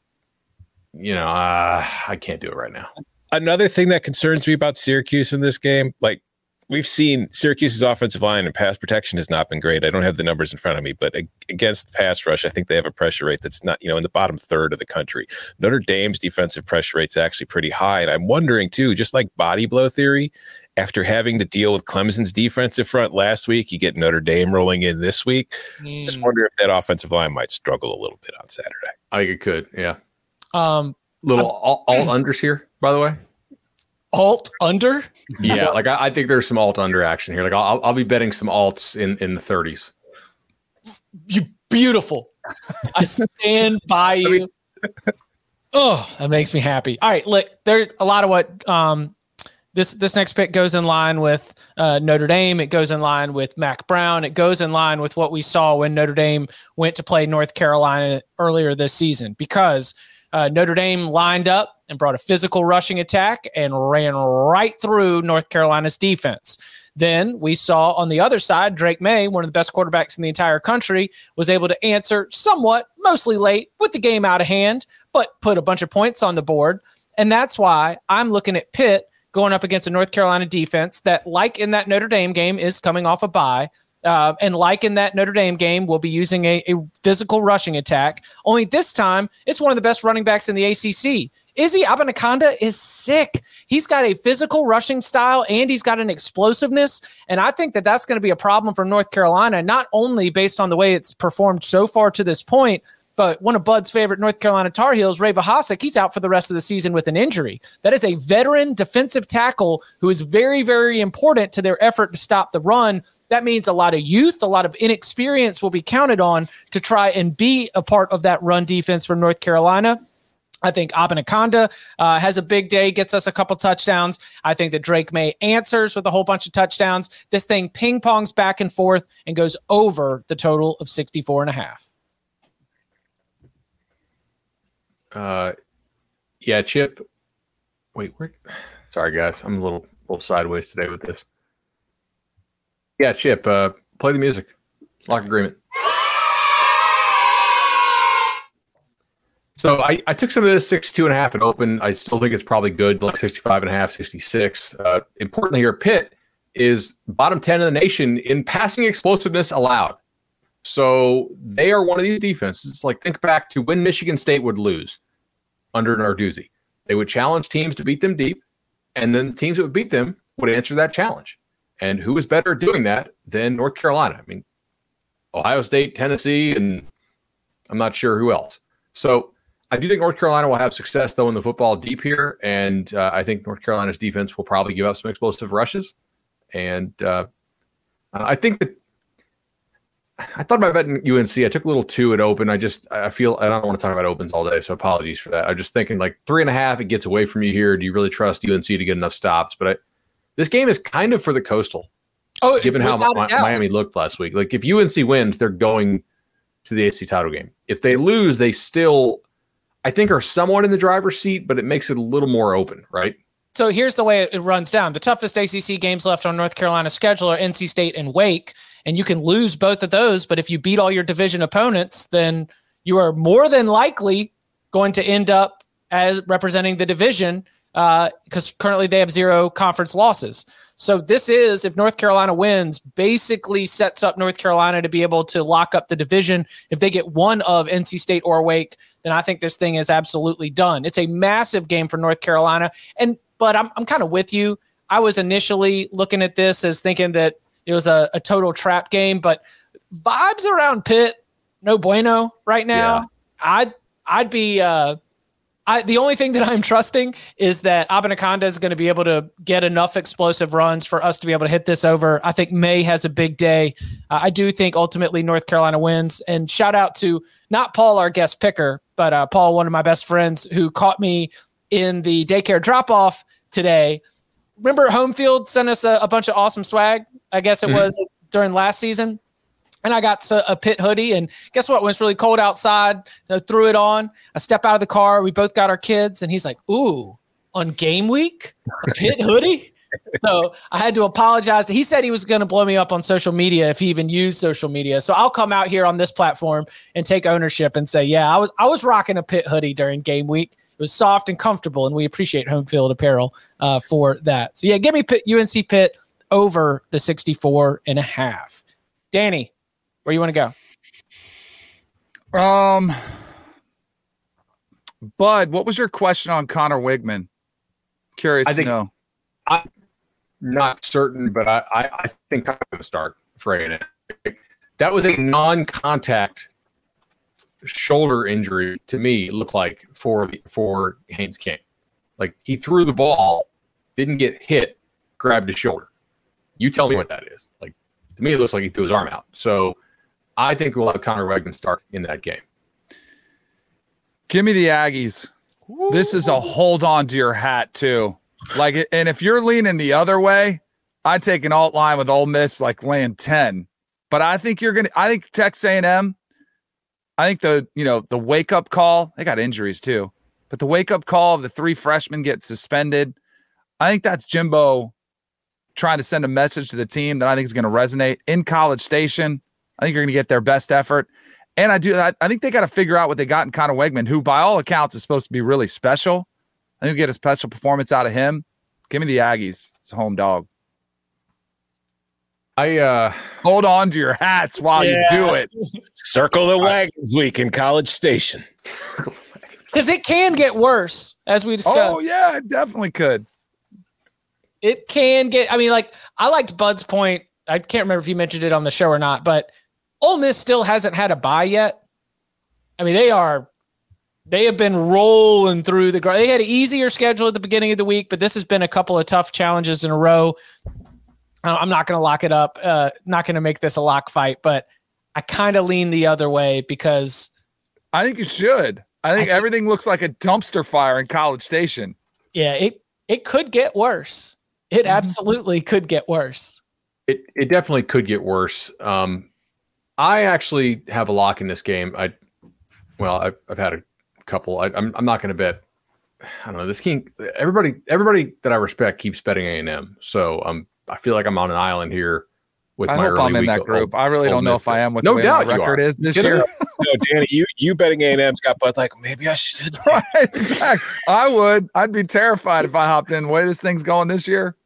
you know, uh, I can't do it right now. Another thing that concerns me about Syracuse in this game, like we've seen Syracuse's offensive line and pass protection has not been great. I don't have the numbers in front of me, but against pass rush, I think they have a pressure rate that's not, you know, in the bottom third of the country. Notre Dame's defensive pressure rate's actually pretty high. And I'm wondering too, just like body blow theory, after having to deal with Clemson's defensive front last week, you get Notre Dame rolling in this week. Mm. Just wonder if that offensive line might struggle a little bit on Saturday. I think it could, yeah. Um, little all, all unders here, by the way alt under? yeah, like I, I, think there's some alt under action here. Like I'll, I'll be betting some alts in in the 30s. You beautiful. I stand by you. oh, that makes me happy. All right, look, there's a lot of what um this this next pick goes in line with uh, Notre Dame. It goes in line with Mack Brown. It goes in line with what we saw when Notre Dame went to play North Carolina earlier this season because uh, Notre Dame lined up and brought a physical rushing attack and ran right through North Carolina's defense. Then we saw on the other side, Drake Maye, one of the best quarterbacks in the entire country, was able to answer somewhat, mostly late, with the game out of hand, but put a bunch of points on the board. And that's why I'm looking at Pitt going up against a North Carolina defense that, like in that Notre Dame game, is coming off a bye. Uh, and like in that Notre Dame game, we'll be using a, a, physical rushing attack. Only this time, it's one of the best running backs in the ACC. Izzy Abanikanda is sick. He's got a physical rushing style and he's got an explosiveness. And I think that that's going to be a problem for North Carolina, not only based on the way it's performed so far to this point, but one of Bud's favorite North Carolina Tar Heels, Ray Vohasek, he's out for the rest of the season with an injury. That is a veteran defensive tackle who is very, very important to their effort to stop the run. That means a lot of youth, a lot of inexperience will be counted on to try and be a part of that run defense from North Carolina. I think Abanikanda uh, has a big day, gets us a couple touchdowns. I think that Drake Maye answers with a whole bunch of touchdowns. This thing ping pongs back and forth and goes over the total of 64 and a half. Uh, yeah, Chip. Wait, where? Sorry, guys. I'm a little, little sideways today with this. Yeah, Chip. Uh, play the music. Lock agreement. So I, I took some of this 62 and a half and open. I still think it's probably good, like 65 and a half, 66. Uh, importantly here, Pitt is bottom 10 in the nation in passing explosiveness allowed. So they are one of these defenses. Like think back to when Michigan State would lose under Narduzzi. They would challenge teams to beat them deep, and then the teams that would beat them would answer that challenge. And who is better at doing that than North Carolina? I mean, Ohio State, Tennessee, and I'm not sure who else. So I do think North Carolina will have success though in the football deep here, and uh, I think North Carolina's defense will probably give up some explosive rushes. And uh, I think that I thought about betting UNC. I took a little two at open. I just I feel I don't want to talk about opens all day, so apologies for that. I'm just thinking like three and a half. It gets away from you here. Do you really trust UNC to get enough stops? But I, this game is kind of for the coastal. Oh, given how Mi- Miami looked last week, like if UNC wins, they're going to the AC title game. If they lose, they still, I think, are somewhat in the driver's seat, but it makes it a little more open, right? So here's the way it runs down. The toughest ACC games left on North Carolina's schedule are NC State and Wake, and you can lose both of those. But if you beat all your division opponents, then you are more than likely going to end up as representing the division because uh, currently they have zero conference losses. So this is, if North Carolina wins, basically sets up North Carolina to be able to lock up the division. If they get one of NC State or Wake, then I think this thing is absolutely done. It's a massive game for North Carolina. And but I'm I'm kind of with you. I was initially looking at this as thinking that it was a, a total trap game, but vibes around Pitt, no bueno right now. Yeah. I'd I'd be uh I, the only thing that I'm trusting is that Abanikanda is going to be able to get enough explosive runs for us to be able to hit this over. I think Maye has a big day. Uh, I do think ultimately North Carolina wins. And shout out to not Paul, our guest picker, but uh, Paul, one of my best friends, who caught me in the daycare drop off today. Remember, Homefield sent us a, a, bunch of awesome swag. I guess it mm-hmm. was during last season and I got a Pitt hoodie. And guess what? When it's really cold outside, I threw it on. I step out of the car. We both got our kids, and he's like, "Ooh, on game week, Pitt <laughs> hoodie." so I had to apologize. He said he was going to blow me up on social media if he even used social media. So I'll come out here on this platform and take ownership and say, "Yeah, I was I was rocking a Pitt hoodie during game week." It was soft and comfortable, and we appreciate home field apparel uh, for that. So yeah, give me Pitt, UNC Pitt over the 64 and a half. Danny, where you want to go? Um, Bud, what was your question on Conner Weigman? Curious I think, to know. I'm not certain, but I, I, I think I'm going to start for A&M. That was a non-contact shoulder injury to me. Looked like for for Haynes King, like he threw the ball, didn't get hit, grabbed his shoulder. You tell me what that is. Like to me, it looks like he threw his arm out. So I think we'll have Conner Weigman start in that game. Give me the Aggies. Ooh. This is a hold on to your hat too. Like, and if you're leaning the other way, I'd take an alt line with Ole Miss, like laying ten. But I think you're gonna. I think Texas A&M. I think the you know the wake up call. They got injuries too, but the wake up call of the three freshmen get suspended. I think that's Jimbo trying to send a message to the team that I think is going to resonate in College Station. I think you're going to get their best effort. And I do. I, I think they got to figure out what they got in Conner Weigman, who by all accounts is supposed to be really special. I think we get a special performance out of him. Give me the Aggies. It's a home dog. I uh hold on to your hats while yeah. you do it. Circle the wagons week in College Station. Because it can get worse, as we discussed. Oh yeah, it definitely could. It can get. I mean, like I liked Bud's point. I can't remember if you mentioned it on the show or not, but Ole Miss still hasn't had a bye yet. I mean, they are they have been rolling through the. They had an easier schedule at the beginning of the week, but this has been a couple of tough challenges in a row. I'm not going to lock it up. Uh, not going to make this a lock fight, but I kind of lean the other way because I think you should. I think everything looks like a dumpster fire in College Station. Yeah, it it could get worse. It absolutely could get worse. It it definitely could get worse. Um, I actually have a lock in this game. I well, I've, I've had a couple. I, I'm I'm not going to bet. I don't know. This king. Everybody everybody that I respect keeps betting A and M. So um, I feel like I'm on an island here. With I my hope early I'm in that group. Ole- I really don't know if I am with no the way doubt my record is this Get year. up. <laughs> no, Danny, you you betting A and M's got but like maybe I should. <laughs> exactly. I would. I'd be terrified if I hopped in the way this thing's going this year.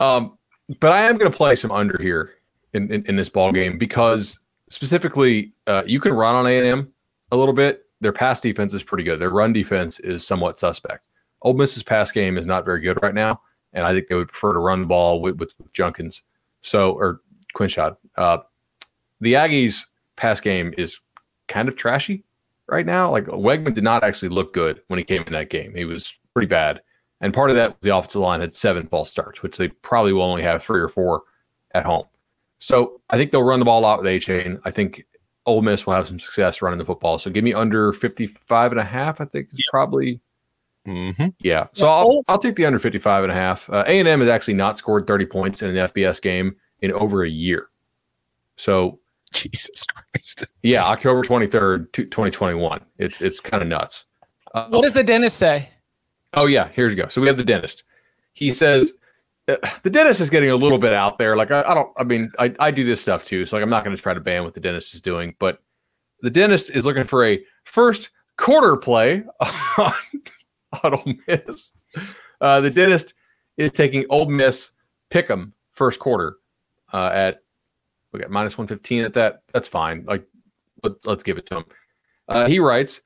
Um, but I am going to play some under here in, in, in this ball game because specifically, uh, you can run on A and M a little bit. Their pass defense is pretty good. Their run defense is somewhat suspect. Ole Miss's pass game is not very good right now, and I think they would prefer to run the ball with with, with Judkins. So or Quinshon. Uh, the Aggies' pass game is kind of trashy right now. Like Weigman did not actually look good when he came in that game. He was pretty bad. And part of that was the offensive line had seven false starts, which they probably will only have three or four at home. So I think they'll run the ball out with Achane. I think Ole Miss will have some success running the football. So give me under 55 and a half, I think is probably Mm-hmm. yeah. So I'll, I'll take the under 55 and a half. Uh, A&M has actually not scored 30 points in an FBS game in over a year. So Jesus Christ. yeah, October 23rd, 2021. It's it's kind of nuts. Uh, What does the dentist say? Oh yeah, here you go. So we have the dentist. He says the dentist is getting a little bit out there. Like I, I don't. I mean, I, I do this stuff too. So like I'm not going to try to ban what the dentist is doing, but the dentist is looking for a first quarter play on, <laughs> Ole Miss. Uh, the dentist is taking Ole Miss Pick'em first quarter uh, at we got minus 115 at that. That's fine. Like let, let's give it to him. Uh, he writes,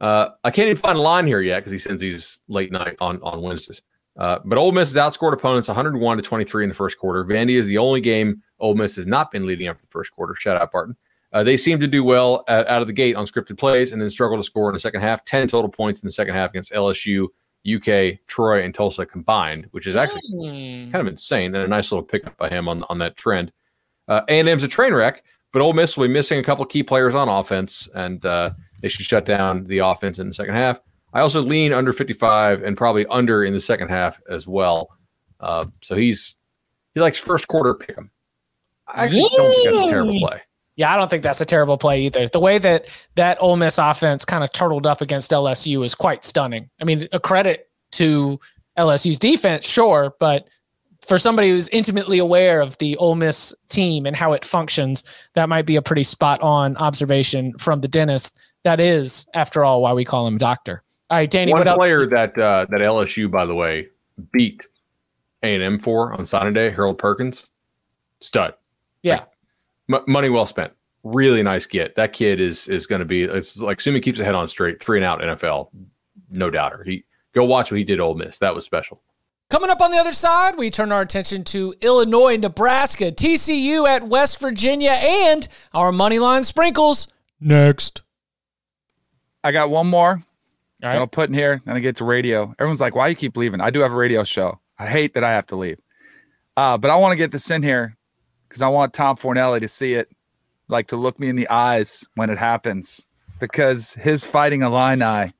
uh, I can't even find a line here yet because he sends these late night on on Wednesdays. Uh, but Ole Miss has outscored opponents 101 to 23 in the first quarter. Vandy is the only game Ole Miss has not been leading after the first quarter. Shout out Barton. Uh, they seem to do well at, out of the gate on scripted plays and then struggle to score in the second half. 10 total points in the second half against LSU, UK, Troy, and Tulsa combined, which is actually Hmm. kind of insane and a nice little pickup by him on, on that trend. Uh, A&M's a train wreck, but Ole Miss will be missing a couple key players on offense, and uh, they should shut down the offense in the second half. I also lean under 55 and probably under in the second half as well. Uh, so he's he likes first quarter pick 'em. I actually don't think that's a terrible play. Yeah, I don't think that's a terrible play either. The way that that Ole Miss offense kind of turtled up against LSU is quite stunning. I mean, a credit to LSU's defense, sure, but for somebody who's intimately aware of the Ole Miss team and how it functions, that might be a pretty spot on observation from the dentist. That is, after all, why we call him doctor. All right, Danny, One what else? player that uh, that LSU, by the way, beat A and M for on Saturday, Harold Perkins, stud. Yeah. M- money well spent. Really nice get. That kid is is going to be. It's like assuming keeps the head on straight, three and out NFL, no doubter. He go watch what he did. at Ole Miss. That was special. Coming up on the other side, we turn our attention to Illinois, Nebraska, TCU at West Virginia, and our money line sprinkles. Next. I got one more All right. I'll put in here. Then I get to radio. Everyone's like, why you keep leaving? I do have a radio show. I hate that I have to leave. Uh, but I want to get this in here because I want Tom Fornelli to see it, like to look me in the eyes when it happens, because his fighting Illini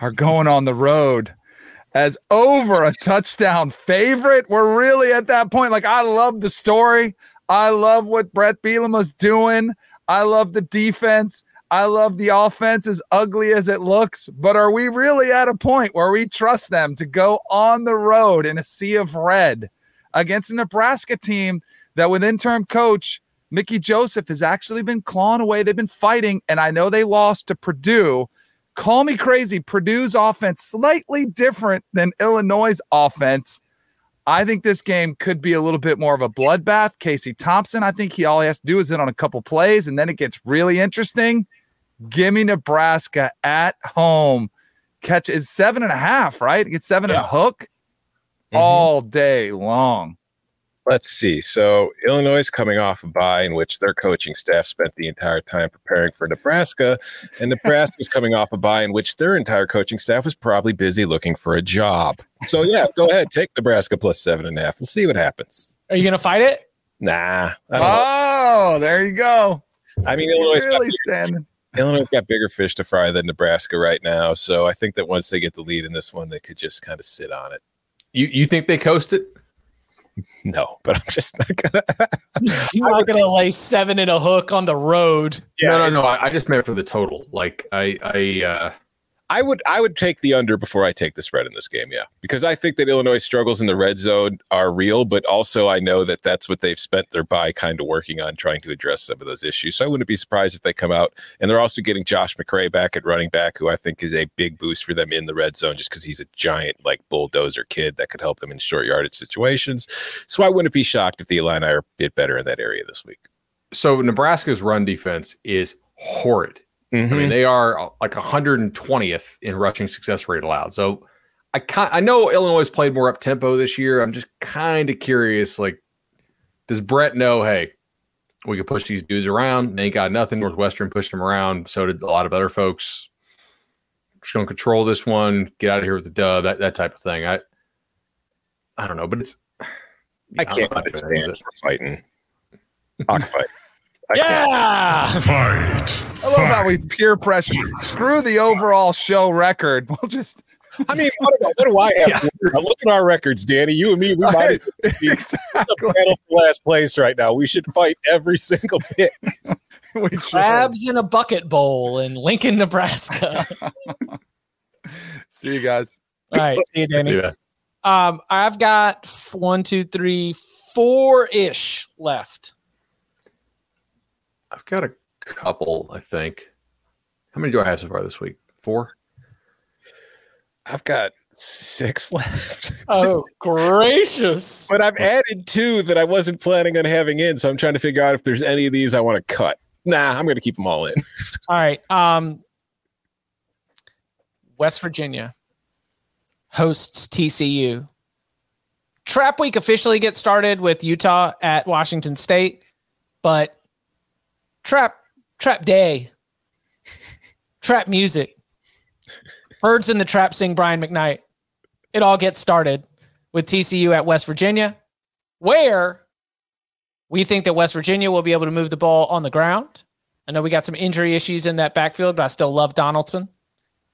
are going on the road as over a touchdown favorite. We're really at that point. Like, I love the story. I love what Brett Bielema's doing. I love the defense. I love the offense as ugly as it looks, but are we really at a point where we trust them to go on the road in a sea of red against a Nebraska team that with interim coach Mickey Joseph has actually been clawing away? They've been fighting, and I know they lost to Purdue. Call me crazy. Purdue's offense slightly different than Illinois' offense. I think this game could be a little bit more of a bloodbath. Casey Thompson, I think he all he has to do is hit on a couple plays, and then it gets really interesting. Give me Nebraska at home. Catch is seven and a half, right? Get seven and a hook mm-hmm. all day long. Let's see. So Illinois is coming off a bye in which their coaching staff spent the entire time preparing for Nebraska, and <laughs> Nebraska is coming off a bye in which their entire coaching staff was probably busy looking for a job. So yeah, go ahead, take Nebraska plus seven and a half. We'll see what happens. Are you going to fight it? Nah. I, don't know. Oh, there you go. I mean, Illinois. really standing. Illinois got bigger fish to fry than Nebraska right now. So I think that once they get the lead in this one, they could just kind of sit on it. You you think they coast it? <laughs> No, but I'm just not gonna. <laughs> You're not gonna lay seven in a hook on the road. no, no, no. I, I just meant for the total. Like I, I, uh, I would I would take the under before I take the spread in this game, yeah, because I think that Illinois struggles in the red zone are real, but also I know that that's what they've spent their bye kind of working on trying to address some of those issues. So I wouldn't be surprised if they come out and they're also getting Josh McCray back at running back, who I think is a big boost for them in the red zone, just because he's a giant like bulldozer kid that could help them in short yardage situations. So I wouldn't be shocked if the Illini are a bit better in that area this week. so Nebraska's run defense is horrid. I Mm-hmm. mean, they are uh, like 120th in rushing success rate allowed. So I I know Illinois has played more up tempo this year. I'm just kind of curious. Like, does Brett know? Hey, we could push these dudes around. They ain't got nothing. Northwestern pushed them around. So did a lot of other folks. Just gonna control this one. Get out of here with the dub. That that type of thing. I I don't know, but it's <sighs> I can't I'm not stand confident. for fighting. Cockfight. Yeah. <laughs> Fight. I love how we peer pressure. Screw the overall show record. <laughs> We'll just. I mean, what do, I have? to do? Look at our records, Danny. You and me, we might be it's a battle for last place right now. We should fight every single bit. <laughs> we should. Crabs in a bucket bowl in Lincoln, Nebraska. See you guys. All right, see you, Danny. See ya. Um, I've got one, two, three, four ish left. I've got a couple, I think. How many do I have so far this week? Four? I've got six <laughs> left. Oh, gracious. But I've added two that I wasn't planning on having in. So I'm trying to figure out if there's any of these I want to cut. Nah, I'm going to keep them all in. <laughs> All right. Um, West Virginia hosts TCU. Trap week officially gets started with Utah at Washington State, but trap trap day, trap music, birds in the trap sing Brian McKnight. It all gets started with TCU at West Virginia, where we think that West Virginia will be able to move the ball on the ground. I know we got some injury issues in that backfield, but I still love Donaldson.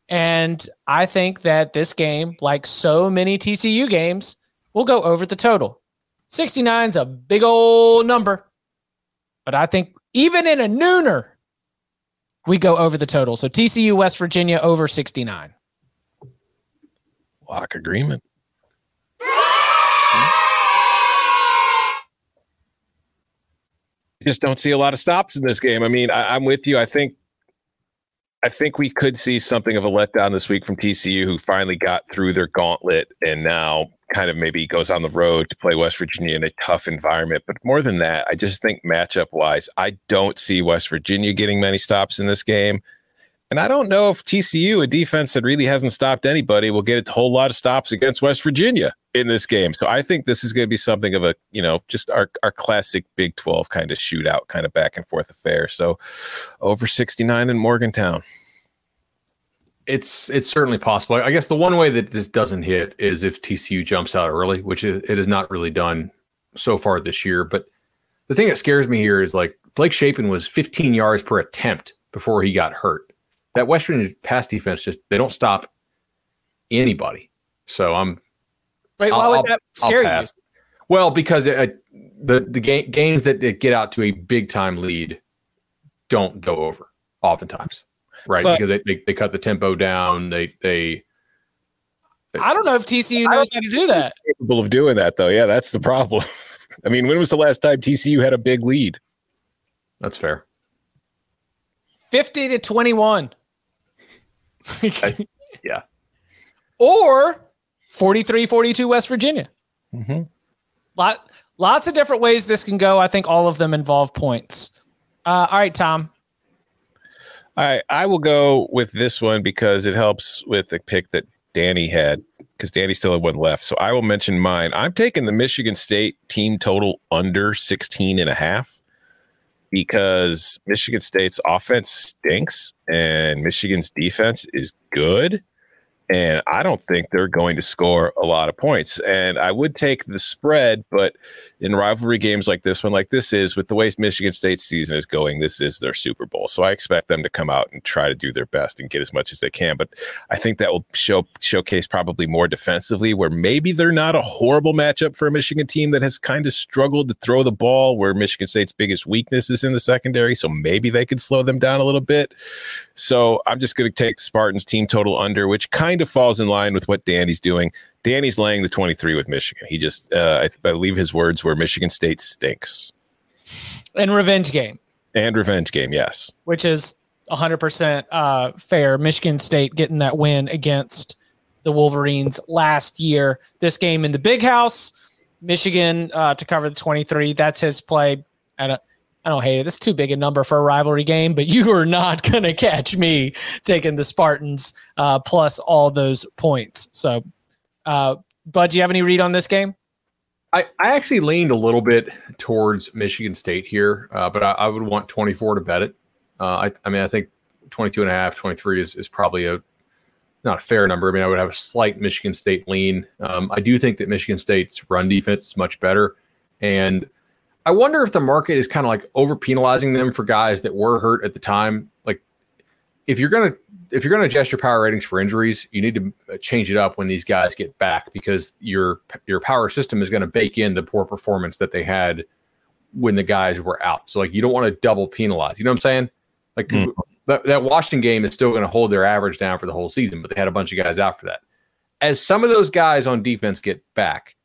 And I think that this game, like so many TCU games, will go over the total. 69 is a big old number. But I think even in a nooner, we go over the total. So TCU West Virginia over 69. Lock agreement. Just don't see a lot of stops in this game. I mean, I, I'm with you. I think I think we could see something of a letdown this week from TCU, who finally got through their gauntlet and now kind of maybe goes on the road to play West Virginia in a tough environment. But more than that, I just think matchup wise, I don't see West Virginia getting many stops in this game. And I don't know if TCU, a defense that really hasn't stopped anybody, will get a whole lot of stops against West Virginia in this game. So I think this is going to be something of a, you know, just our, our classic Big 12 kind of shootout, kind of back and forth affair. So over 69 in Morgantown. It's it's certainly possible. I guess the one way that this doesn't hit is if TCU jumps out early, which it, it has not really done so far this year. But the thing that scares me here is like Blake Shapen was 15 yards per attempt before he got hurt. That Western pass defense just they don't stop anybody. So I'm Wait, why I'll- would that scare you? Well, because it, the the ga- games that, that get out to a big time lead don't go over oftentimes, right? But- because they, they, they cut the tempo down. They they I don't know if TCU knows how to do that. Capable of doing that, though. Yeah, that's the problem. <laughs> I mean, when was the last time TCU had a big lead? that's fair. 50 to 21. <laughs> yeah. Or 43 42 West Virginia. Mm-hmm. Lot, lots of different ways this can go. I think all of them involve points. Uh, all right, Tom. All right, I will go with this one because it helps with the pick that Danny had because Danny still had one left. So I will mention mine. I'm taking the Michigan State team total under 16 and a half because Michigan State's offense stinks and Michigan's defense is good. And I don't think they're going to score a lot of points. And I would take the spread, but in rivalry games like this one, like this is with the way Michigan State season is going, this is their Super Bowl. So I expect them to come out and try to do their best and get as much as they can. But I think that will show showcase probably more defensively, where maybe they're not a horrible matchup for a Michigan team that has kind of struggled to throw the ball, where Michigan State's biggest weakness is in the secondary. So maybe they could slow them down a little bit. So I'm just going to take Spartans team total under, which kind of falls in line with what Danny's doing. Danny's laying the 23 with Michigan. He just, uh, I, believe his words were Michigan State stinks. And revenge game. And revenge game, yes. Which is 100% uh, fair. Michigan State getting that win against the Wolverines last year. This game in the big house, Michigan uh, to cover the 23. That's his play. at a. I don't hate it. It's too big a number for a rivalry game, but <laughs> you are not going to catch me taking the Spartans uh, plus all those points. So, uh, Bud, do you have any read on this game? I, I actually leaned a little bit towards Michigan State here, uh, but I, I, would want 24 to bet it. Uh, I, I mean, I think 22 and a half, 23 is, is probably a not a fair number. I mean, I would have a slight Michigan State lean. Um, I do think that Michigan State's run defense is much better. And I wonder if the market is kind of like over penalizing them for guys that were hurt at the time. Like if you're gonna if you're gonna adjust your power ratings for injuries, you need to uh, change it up when these guys get back because your your power system is going to bake in the poor performance that they had when the guys were out. So like you don't want to double penalize. You know what I'm saying? Like mm. that, that Washington game is still going to hold their average down for the whole season, but they had a bunch of guys out for that. As some of those guys on defense get back,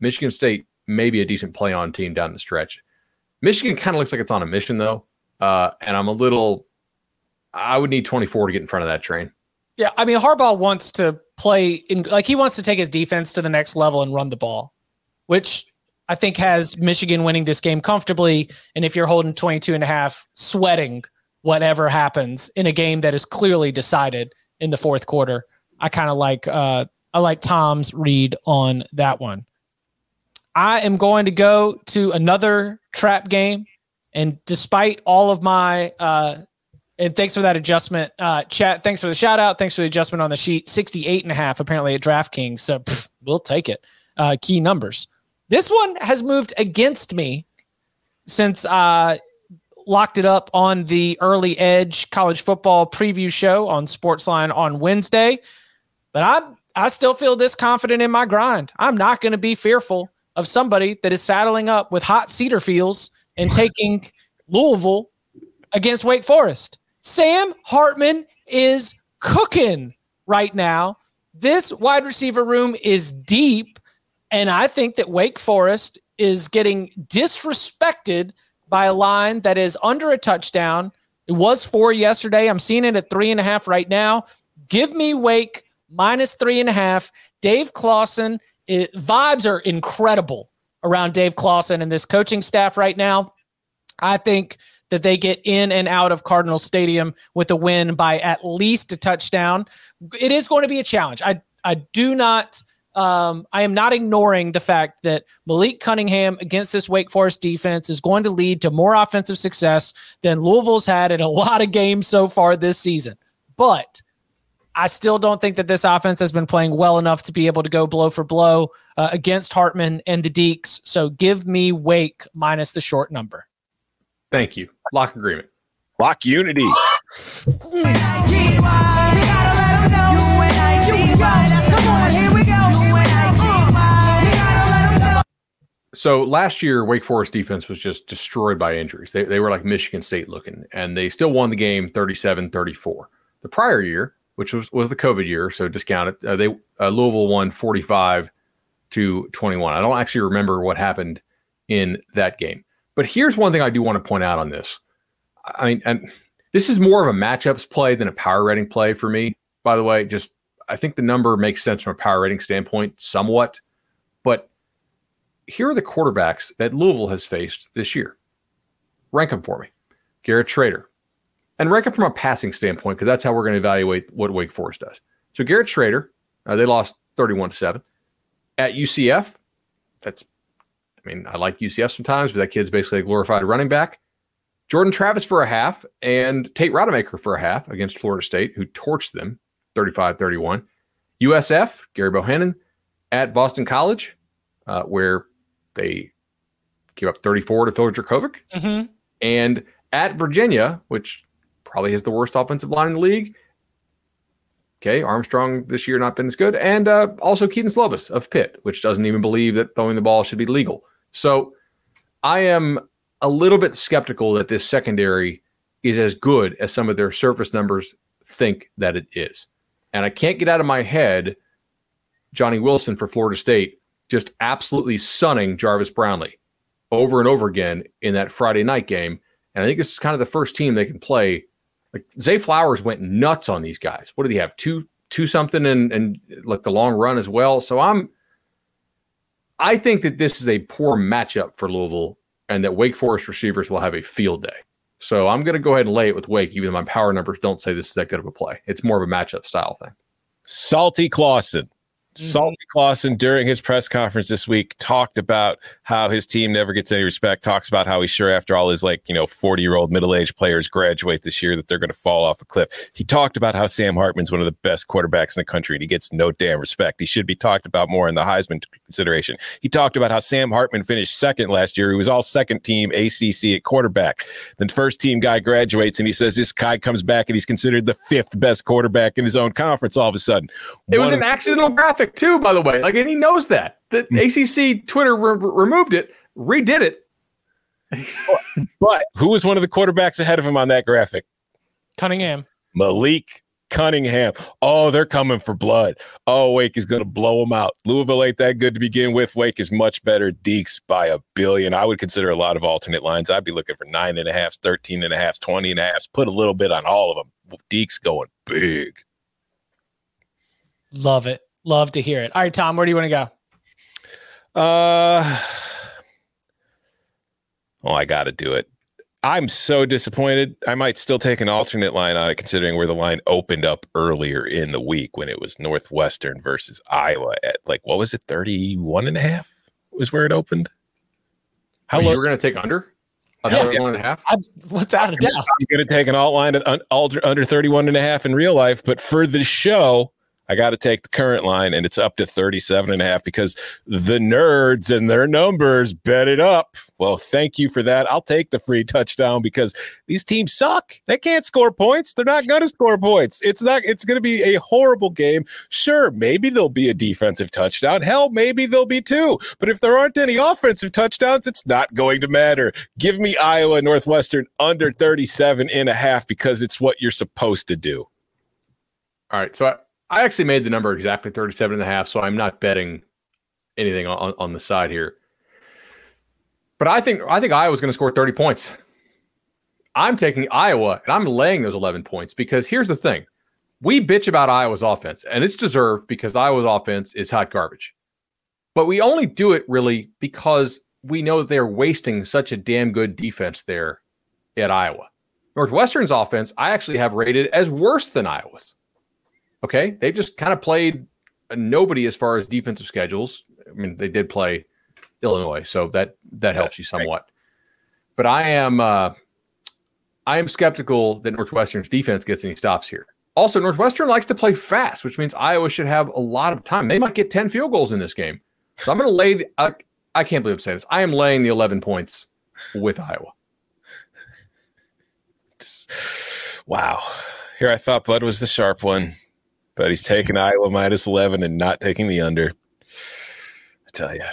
Michigan State maybe a decent play on team down the stretch. Michigan kind of looks like it's on a mission though, uh, and I'm a little. I would need 24 to get in front of that train. Yeah, I mean Harbaugh wants to play in like he wants to take his defense to the next level and run the ball, which I think has Michigan winning this game comfortably. And if you're holding 22 and a half, sweating whatever happens in a game that is clearly decided in the fourth quarter, I kind of like uh, I like Tom's read on that one. I am going to go to another trap game. And despite all of my, uh, and thanks for that adjustment, uh, chat. Thanks for the shout out. Thanks for the adjustment on the sheet. 68 and a half apparently at DraftKings. So pff, we'll take it. Uh, key numbers. This one has moved against me since I locked it up on the early edge college football preview show on Sportsline on Wednesday. But I I still feel this confident in my grind. I'm not going to be fearful of somebody that is saddling up with hot seat Satterfield and taking Louisville against Wake Forest. Sam Hartman is cooking right now. This wide receiver room is deep, and I think that Wake Forest is getting disrespected by a line that is under a touchdown. It was four yesterday. I'm seeing it at three and a half right now. Give me Wake minus three and a half. Dave Clawson it, vibes are incredible around Dave Clawson and this coaching staff right now. I think that they get in and out of Cardinal Stadium with a win by at least a touchdown. It is going to be a challenge. I I do not um, I am not ignoring the fact that Malik Cunningham against this Wake Forest defense is going to lead to more offensive success than Louisville's had in a lot of games so far this season. But I still don't think that this offense has been playing well enough to be able to go blow for blow uh, against Hartman and the Deacs. So give me Wake minus the short number. Thank you. Lock agreement. Lock unity. So last year, Wake Forest defense was just destroyed by injuries. They, they were like Michigan State looking, and they still won the game 37 34. The prior year, which was, was the COVID year, so discounted. Uh, they uh, Louisville won 45 to 21. I don't actually remember what happened in that game. But here's one thing I do want to point out on this. I mean, and this is more of a matchups play than a power rating play for me. By the way, just I think the number makes sense from a power rating standpoint, somewhat. But here are the quarterbacks that Louisville has faced this year. Rank them for me. Garrett Shrader, and rank it from a passing standpoint because that's how we're going to evaluate what Wake Forest does. So Garrett Shrader, uh, they lost 31 7. At UCF, that's, I mean, I like UCF sometimes, but that kid's basically a glorified running back. Jordan Travis for a half and Tate Rodemaker for a half against Florida State, who torched them 35 31. USF, Gerry Bohanon, at Boston College, uh, where they gave up 34 to Phil Jurkovec, Mm-hmm. and at Virginia, which probably has the worst offensive line in the league. Okay, Armstrong this year not been as good, and uh, also Kedon Slovis of Pitt, which doesn't even believe that throwing the ball should be legal. So I am a little bit skeptical that this secondary is as good as some of their surface numbers think that it is. And I can't get out of my head Johnny Wilson for Florida State just absolutely sunning Jarvis Brownlee over and over again in that Friday night game. And I think this is kind of the first team they can play. Zay Flowers went nuts on these guys. What did he have? Two two something and and like the long run as well. So I'm I think that this is a poor matchup for Louisville and that Wake Forest receivers will have a field day. So I'm going to go ahead and lay it with Wake, even though my power numbers don't say this is that good of a play. It's more of a matchup style thing. Salty Clawson. Mm-hmm. Salty Clawson during his press conference this week talked about how his team never gets any respect. Talks about how he's sure after all his like you know forty year old middle aged players graduate this year that they're going to fall off a cliff. He talked about how Sam Hartman's one of the best quarterbacks in the country and he gets no damn respect. He should be talked about more in the Heisman consideration. He talked about how Sam Hartman finished second last year. He was all second team ACC at quarterback. The first team guy graduates and he says this guy comes back and he's considered the fifth best quarterback in his own conference. All of a sudden, It was an accidental graphic too, by the way. Like, and he knows that. The hmm. ACC Twitter re- removed it, redid it. <laughs> But who was one of the quarterbacks ahead of him on that graphic? Cunningham. Malik Cunningham. Oh, they're coming for blood. Oh, Wake is going to blow them out. Louisville ain't that good to begin with. Wake is much better. Deacs by a billion. I would consider a lot of alternate lines. I'd be looking for nine and a half, 13 and a half, 20 and a half. Put a little bit on all of them. Deacs going big. Love it. Love to hear it. All right, Tom, where do you want to go? Uh, oh, I got to do it. I'm so disappointed. I might still take an alternate line on it, considering where the line opened up earlier in the week when it was Northwestern versus Iowa at like, what was it, 31 and a half was where it opened? How You low? were going to take under? A Yeah. 31 and a half? I, without a doubt. I'm going to take an alt line at un, under, under 31 and a half in real life, but for the show, I got to take the current line and it's up to 37 and a half because the nerds and their numbers bet it up. Well, thank you for that. I'll take the free touchdown because these teams suck. They can't score points. They're not going to score points. It's not, it's going to be a horrible game. Sure, maybe there'll be a defensive touchdown. Hell, maybe there'll be two. But if there aren't any offensive touchdowns, it's not going to matter. Give me Iowa Northwestern under 37 and a half because it's what you're supposed to do. All right. So I, I actually made the number exactly 37 and a half. So I'm not betting anything on, on the side here. But I think I think Iowa's going to score 30 points. I'm taking Iowa and I'm laying those 11 points because here's the thing. We bitch about Iowa's offense and it's deserved because Iowa's offense is hot garbage. But we only do it really because we know they're wasting such a damn good defense there at Iowa. Northwestern's offense, I actually have rated as worse than Iowa's. Okay. They just kind of played nobody as far as defensive schedules. I mean, they did play Illinois, so that that helps you somewhat. But I am uh I am skeptical that Northwestern's defense gets any stops here. Also, Northwestern likes to play fast, which means Iowa should have a lot of time. They might get 10 field goals in this game. So I'm going to lay the, I, I can't believe I'm saying this. I am laying the 11 points with Iowa. Wow. Here I thought Bud was the sharp one, but he's taking Iowa minus 11 and not taking the under. I tell you.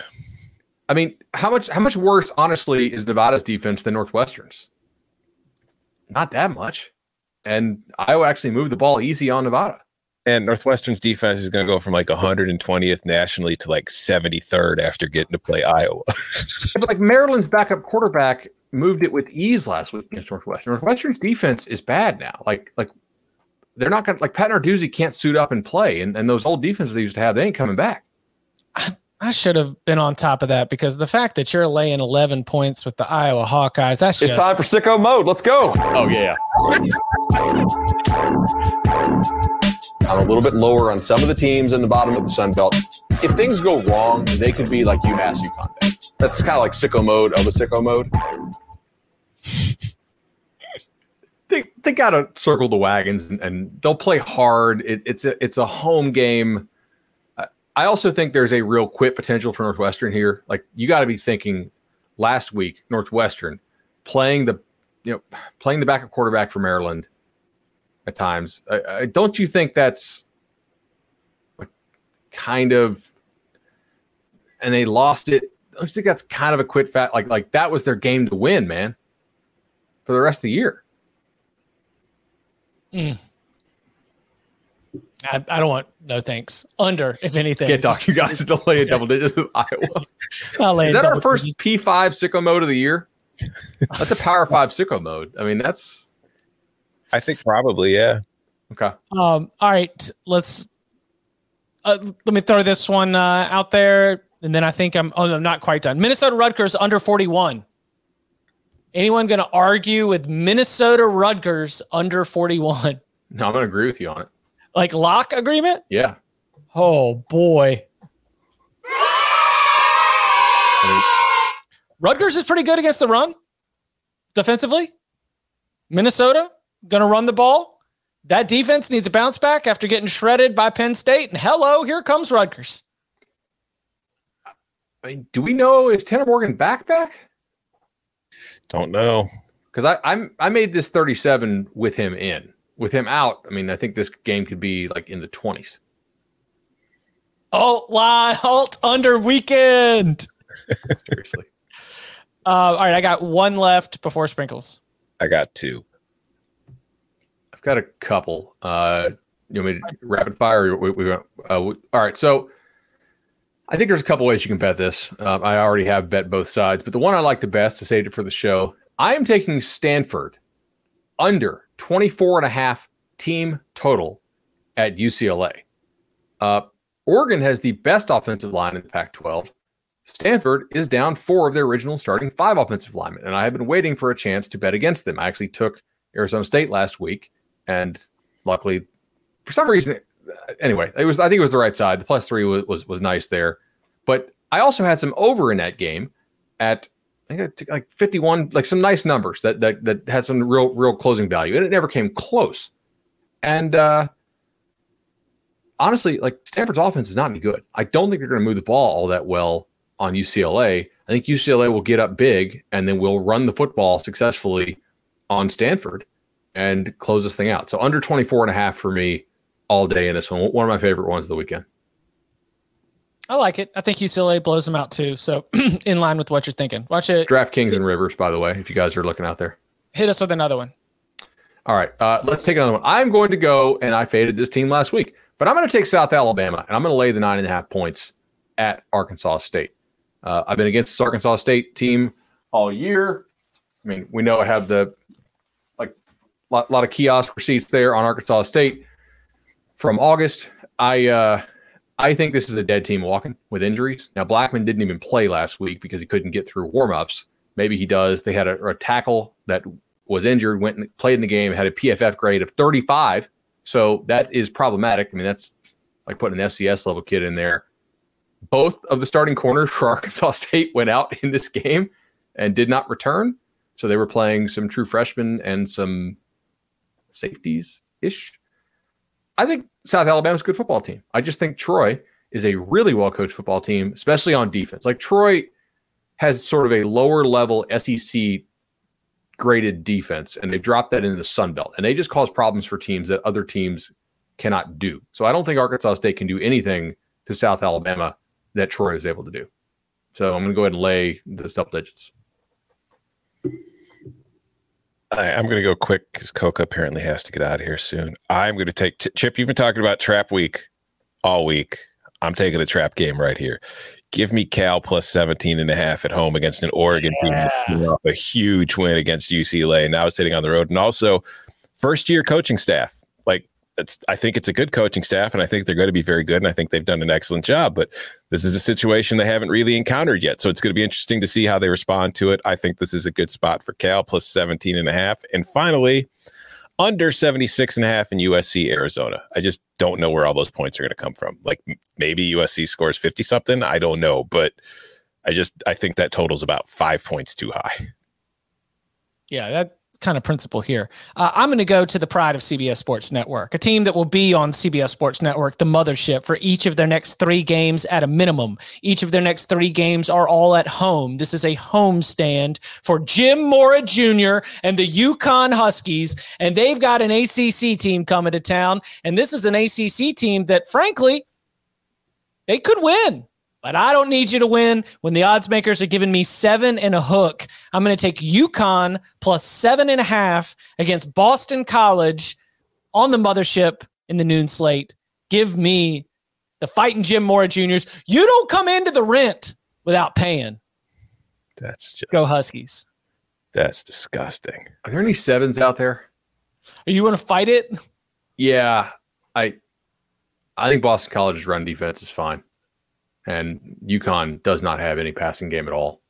I mean, how much how much worse, honestly, is Nevada's defense than Northwestern's? Not that much. And Iowa actually moved the ball easy on Nevada. And Northwestern's defense is going to go from like 120th nationally to like 73rd after getting to play Iowa. <laughs> but like Maryland's backup quarterback moved it with ease last week against Northwestern. Northwestern's defense is bad now. Like like they're not gonna like Pat Narduzzi can't suit up and play, and, and those old defenses they used to have, they ain't coming back. I should have been on top of that because the fact that you're laying 11 points with the Iowa Hawkeyes, that's It's just time for sicko mode. Let's go. Oh yeah. I'm a little bit lower on some of the teams in the bottom of the Sun Belt. If things go wrong, they could be like UMass UConn. That's kind of like sicko mode of a sicko mode. They they gotta circle the wagons and, and they'll play hard. It, it's a it's a home game. I also think there's a real quit potential for Northwestern here. Like you got to be thinking last week, Northwestern playing the you know playing the backup quarterback for Maryland at times. I, I, don't you think that's kind of and they lost it. Don't think that's kind of a quit fat like like that was their game to win, man, for the rest of the year. Mm. I, I, don't want no thanks. Under, if anything. Get Doc, you guys <laughs> to lay a double digits with Iowa. Is that our first P5 sicko mode of the year? That's a power five sicko mode. I mean, that's I think probably, yeah. Okay. Um, all right, let's uh, let me throw this one uh, out there, and then I think I'm oh I'm not quite done. Minnesota Rutgers under 41. Anyone going to argue with Minnesota Rutgers under 41? No, I'm going to agree with you on it. Like lock agreement? Yeah. Oh boy. Rutgers is pretty good against the run defensively. Minnesota going to run the ball. That defense needs a bounce back after getting shredded by Penn State. And hello, here comes Rutgers. I mean, do we know is Tanner Morgan back back? Don't know. Because I I'm I made this 37 with him in. With him out, I mean, I think this game could be like in the 20s. Alt line, alt under weekend. <laughs> Seriously. Uh, all right, I got one left before sprinkles. I got two. I've got a couple. Uh, you want me to rapid fire? We, we, uh, all right, so I think there's a couple ways you can bet this. Uh, I already have bet both sides, but the one I like the best to save it for the show, I am taking Stanford under 24 and a half team total at UCLA. Uh, Oregon has the best offensive line in the Pac 12. Stanford is down four of their original starting five offensive linemen, and I have been waiting for a chance to bet against them. I actually took Arizona State last week, and luckily, for some reason, anyway, it was I think it was the right side. The plus three was was, was nice there, but I also had some over in that game at I think like 51, like some nice numbers that that that had some real real closing value, and it never came close. And uh honestly, like Stanford's offense is not any good. I don't think they're going to move the ball all that well on UCLA. I think UCLA will get up big and then we'll run the football successfully on Stanford and close this thing out. So under 24 and a half for me all day in this one. One of my favorite ones of the weekend. I like it. I think UCLA blows them out too. So <clears throat> in line with what you're thinking. Watch it. DraftKings and Rivers, by the way, if you guys are looking out there. Hit us with another one. All right. Uh, let's take another one. I'm going to go, and I faded this team last week, but I'm going to take South Alabama, and I'm going to lay the nine and a half points at Arkansas State. Uh, I've been against this Arkansas State team all year. I mean, we know I have the like a lot, lot, of kiosk receipts there on Arkansas State from August. I uh, I think this is a dead team walking with injuries. Now, Blackman didn't even play last week because he couldn't get through warmups. Maybe he does. They had a, a tackle that was injured, went and played in the game, had a PFF grade of 35. So that is problematic. I mean, that's like putting an FCS level kid in there. Both of the starting corners for <laughs> Arkansas State went out in this game and did not return. So they were playing some true freshmen and some safeties ish. I think South Alabama's a good football team. I just think Troy is a really well coached football team, especially on defense. Like Troy has sort of a lower level SEC graded defense, and they've dropped that into the Sun Belt, and they just cause problems for teams that other teams cannot do. So I don't think Arkansas State can do anything to South Alabama that Troy is able to do. So I'm going to go ahead and lay the double digits. I, am going to go quick because Coca apparently has to get out of here soon. I'm going to take Chip. You've been talking about trap week all week. I'm taking a trap game right here. Give me Cal plus 17 and a half at home against an Oregon yeah. team. A huge win against UCLA. Now sitting on the road. And also, first year coaching staff it's I think it's a good coaching staff, and I think they're going to be very good, and I think they've done an excellent job. But this is a situation they haven't really encountered yet, so it's going to be interesting to see how they respond to it. I think this is a good spot for Cal plus 17 and a half, and finally under 76 and a half in USC Arizona. I just don't know where all those points are going to come from. Like maybe USC scores 50 something, I don't know, but I just I think that total's about 5 points too high. Yeah, that kind of principle here. Uh, I'm going to go to the pride of CBS Sports Network, a team that will be on CBS Sports Network, the mothership, for each of their next three games at a minimum. Each of their next three games are all at home. This is a home stand for Jim Mora Jr. and the UConn Huskies, and they've got an ACC team coming to town. And this is an ACC team that, frankly, they could win but I don't need you to win when the odds makers are giving me seven and a hook. I'm going to take UConn plus seven and a half against Boston College on the mothership in the noon slate. Give me the fighting Jim Mora Juniors. You don't come into the rent without paying. That's just go Huskies. That's disgusting. Are there any sevens out there? Are you going to fight it? Yeah, I I think Boston College's run defense is fine and UConn does not have any passing game at all.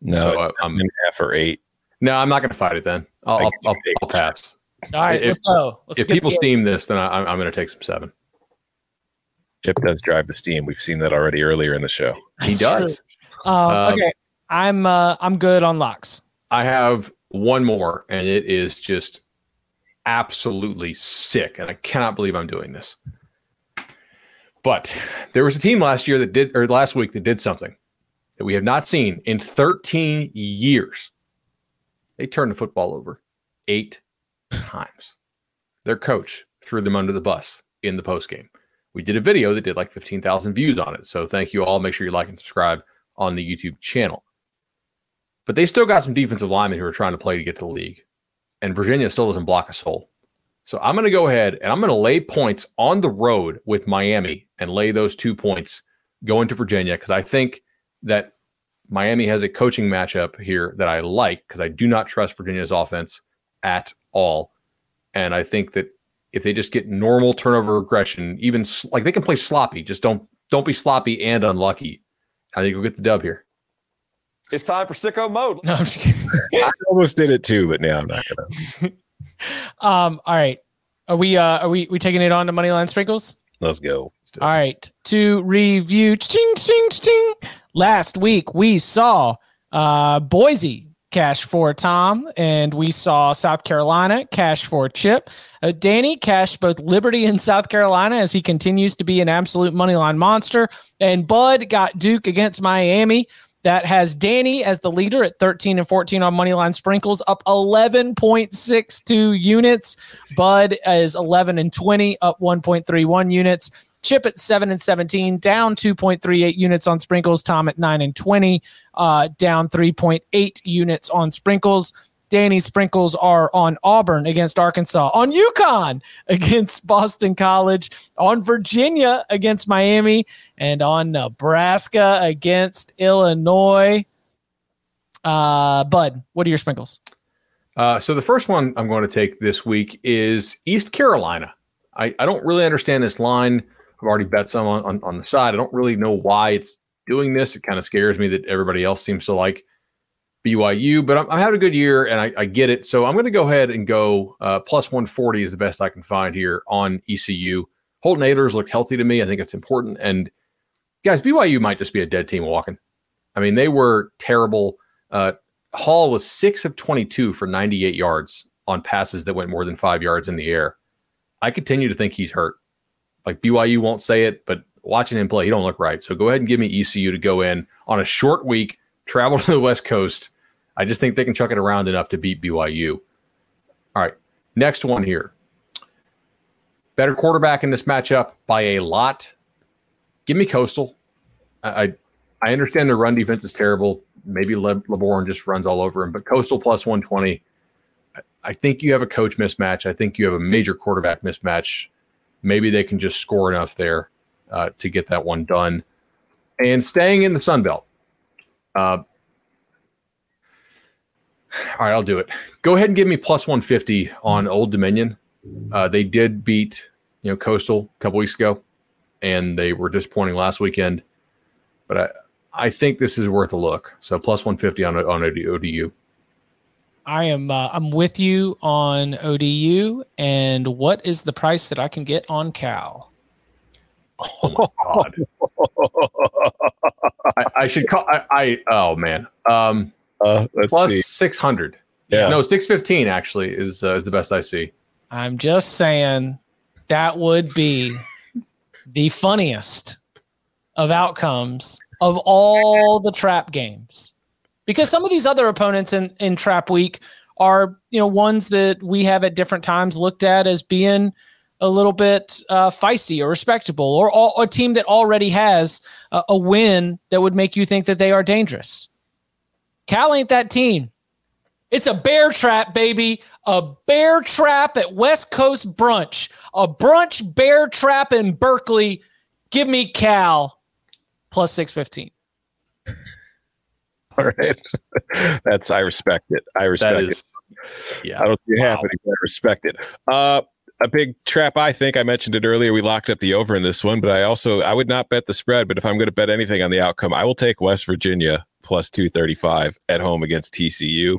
No, so, uh, I'm half or eight. No, I'm not going to fight it. Then I'll, I'll, I'll, I'll pass. All right, if, let's go. Let's if people steam this, then I, am going to take some seven. Chip does drive the steam. We've seen that already earlier in the show. He does. Um, um, okay, I'm uh, I'm good on locks. I have one more, and it is just absolutely sick, and I cannot believe I'm doing this. But there was a team last year that did, or last week that did something that we have not seen in 13 years. They turned the football over eight times. Their coach threw them under the bus in the post game. We did a video that did like 15,000 views on it. So thank you all. Make sure you like and subscribe on the YouTube channel. But they still got some defensive linemen who are trying to play to get to the league. And Virginia still doesn't block a soul. So I'm going to go ahead and I'm going to lay points on the road with Miami and lay those two points going to Virginia because I think that Miami has a coaching matchup here that I like because I do not trust Virginia's offense at all. And I think that if they just get normal turnover regression, even like they can play sloppy, just don't don't be sloppy and unlucky. I think we'll get the dub here. It's time for sicko mode. <laughs> No, i almost did it too, but now I'm not gonna. <laughs> um, all right. Are we uh are we we taking it on to Moneyline Sprinkles? Let's go. All right. To review ching, ching, ching. last week we saw uh Boise cash for Tom, and we saw South Carolina cash for Chip. Uh, Danny cashed both Liberty and South Carolina as he continues to be an absolute moneyline monster. And Bud got Duke against Miami that has Danny as the leader at 13 and 14 on moneyline sprinkles, up 11.62 units. Bud is 11 and 20, up 1.31 units. Chip at 7 and 17, down 2.38 units on sprinkles. Tom at 9 and 20, uh, down 3.8 units on sprinkles. Danny Sprinkles are on Auburn against Arkansas, on UConn <laughs> against Boston College, on Virginia against Miami, and on Nebraska against Illinois. Uh, Bud, what are your sprinkles? Uh, so the first one I'm going to take this week is East Carolina. I, I don't really understand this line. I've already bet some on, on, on the side. I don't really know why it's doing this. It kind of scares me that everybody else seems to like BYU, but I'm, I'm having a good year and I, I get it. So I'm going to go ahead and go uh, plus 140 is the best I can find here on ECU. Holton Ahlers look healthy to me. I think it's important. And guys, BYU might just be a dead team walking. I mean, they were terrible. Uh, Hall was six of 22 for 98 yards on passes that went more than five yards in the air. I continue to think he's hurt. Like BYU won't say it, but watching him play, he don't look right. So go ahead and give me ECU to go in on a short week, travel <laughs> to the West Coast, I just think they can chuck it around enough to beat BYU. All right, next one here. Better quarterback in this matchup by a lot. Give me Coastal. I I, understand the run defense is terrible. Maybe Le, Laborn just runs all over him, but Coastal plus 120. I think you have a coach mismatch. I think you have a major quarterback mismatch. Maybe they can just score enough there uh, to get that one done. And staying in the Sun Belt, uh, all right, I'll do it. Go ahead and give me plus 150 on Old Dominion. Uh, they did beat, you know, Coastal a couple weeks ago, and they were disappointing last weekend. But I, I think this is worth a look. So plus 150 on on ODU. I am uh, I'm with you on ODU. And what is the price that I can get on Cal? Oh God. <laughs> I, I, should call. I, I oh man. Um, uh, plus 600. Yeah. No, six fifteen actually is uh, is the best I see. I'm just saying that would be the funniest of outcomes of all the trap games. Because some of these other opponents in, in trap week are, you know, ones that we have at different times looked at as being a little bit uh, feisty or respectable or, or a team that already has a, a win that would make you think that they are dangerous. Cal ain't that team. It's a bear trap, baby. A bear trap at West Coast Brunch. A brunch bear trap in Berkeley. Give me Cal plus 615. All right. <laughs> That's I respect it. I respect That it. is, yeah. I don't see it happening, but I respect it. Uh a big trap, I think. I mentioned it earlier. We locked up the over in this one, but I also I would not bet the spread. But if I'm going to bet anything on the outcome, I will take West Virginia plus two thirty five at home against TCU.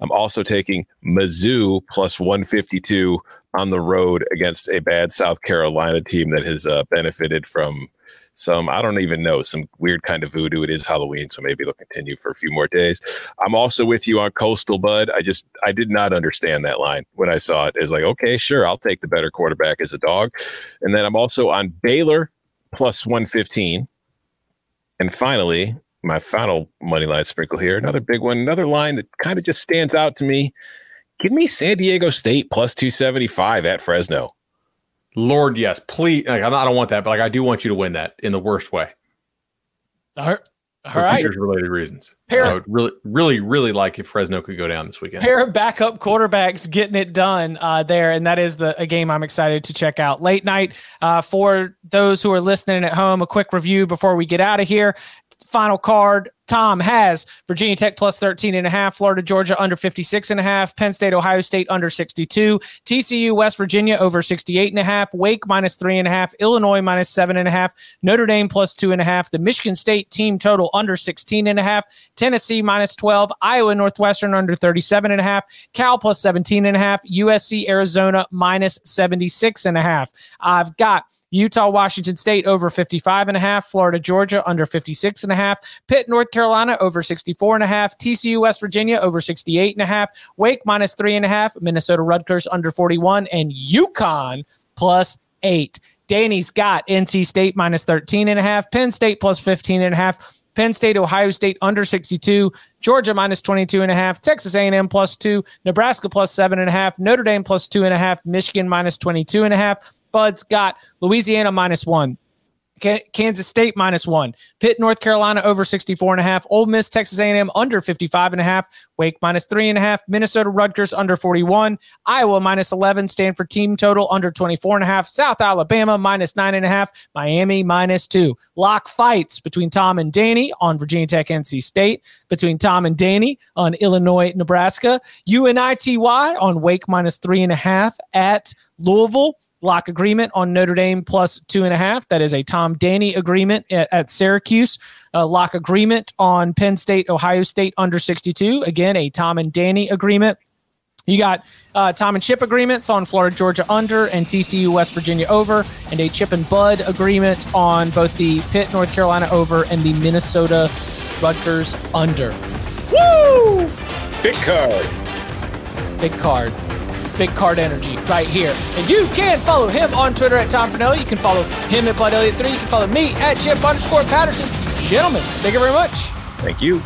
I'm also taking Mizzou plus one fifty two on the road against a bad South Carolina team that has uh, benefited from some I don't even know some weird kind of voodoo. It is Halloween, so maybe it'll continue for a few more days. I'm also with you on Coastal Bud. I just I did not understand that line when I saw it. It's like okay, sure, I'll take the better quarterback as a dog, and then I'm also on Baylor plus 115, and finally my final money line sprinkle here, another big one, another line that kind of just stands out to me. Give me San Diego State plus 275 at Fresno. Lord, yes, please. Like, I'm not- I don't want that, but like I do want you to win that in the worst way All right. All for right. futures related reasons. Pair- I would really, really, really like if Fresno could go down this weekend. pair of backup quarterbacks getting it done uh, there, and that is the a game I'm excited to check out. Late night uh, for those who are listening at home. A quick review before we get out of here. Final card. Tom has Virginia Tech plus 13 and a half, Florida, Georgia under 56 and a half, Penn State, Ohio State under 62, TCU, West Virginia over 68 and a half, Wake minus three and a half, Illinois minus seven and a half, Notre Dame plus two and a half, the Michigan State team total under 16 and a half, Tennessee minus 12, Iowa Northwestern under 37 and a half, Cal plus 17 and a half, USC Arizona minus 76 and a half. I've got Utah, Washington State over 55 and a half, Florida, Georgia under 56 and a half, Pitt, North Carolina over 64 and a half, TCU West Virginia over 68 and a half, Wake minus three and a half, Minnesota Rutgers under 41, and UConn plus eight. Danny's got NC State minus 13 and a half, Penn State plus 15 and a half, Penn State, Ohio State under 62, Georgia minus 22 and a half, Texas A&M plus 2, Nebraska plus 7 and a half, Notre Dame plus 2 and a half, Michigan minus 22 and a half. Bud's got Louisiana minus 1, Kansas State minus one, Pitt, North Carolina over 64 and a half, Ole Miss, Texas A&M under 55 and a half, Wake minus three and a half, Minnesota Rutgers under 41, Iowa minus 11, Stanford team total under 24 and a half, South Alabama minus nine and a half, Miami minus two. Lock fights between Tom and Danny on Virginia Tech, NC State, between Tom and Danny on Illinois, Nebraska, UNITY on Wake minus three and a half at Louisville lock agreement on Notre Dame plus two and a half. That is a Tom Danny agreement at, at Syracuse. A lock agreement on Penn State, Ohio State under 62. Again, a Tom and Danny agreement. You got uh, Tom and Chip agreements on Florida, Georgia under, and TCU, West Virginia over, and a Chip and Bud agreement on both the Pitt, North Carolina over, and the Minnesota Rutgers under. Woo! Big card. Big card. Big Card Energy right here. And you can follow him on Twitter at Tom Fornelli. You can follow him at Bud Elliott3. You can follow me at Chip underscore Patterson. Gentlemen, thank you very much. Thank you.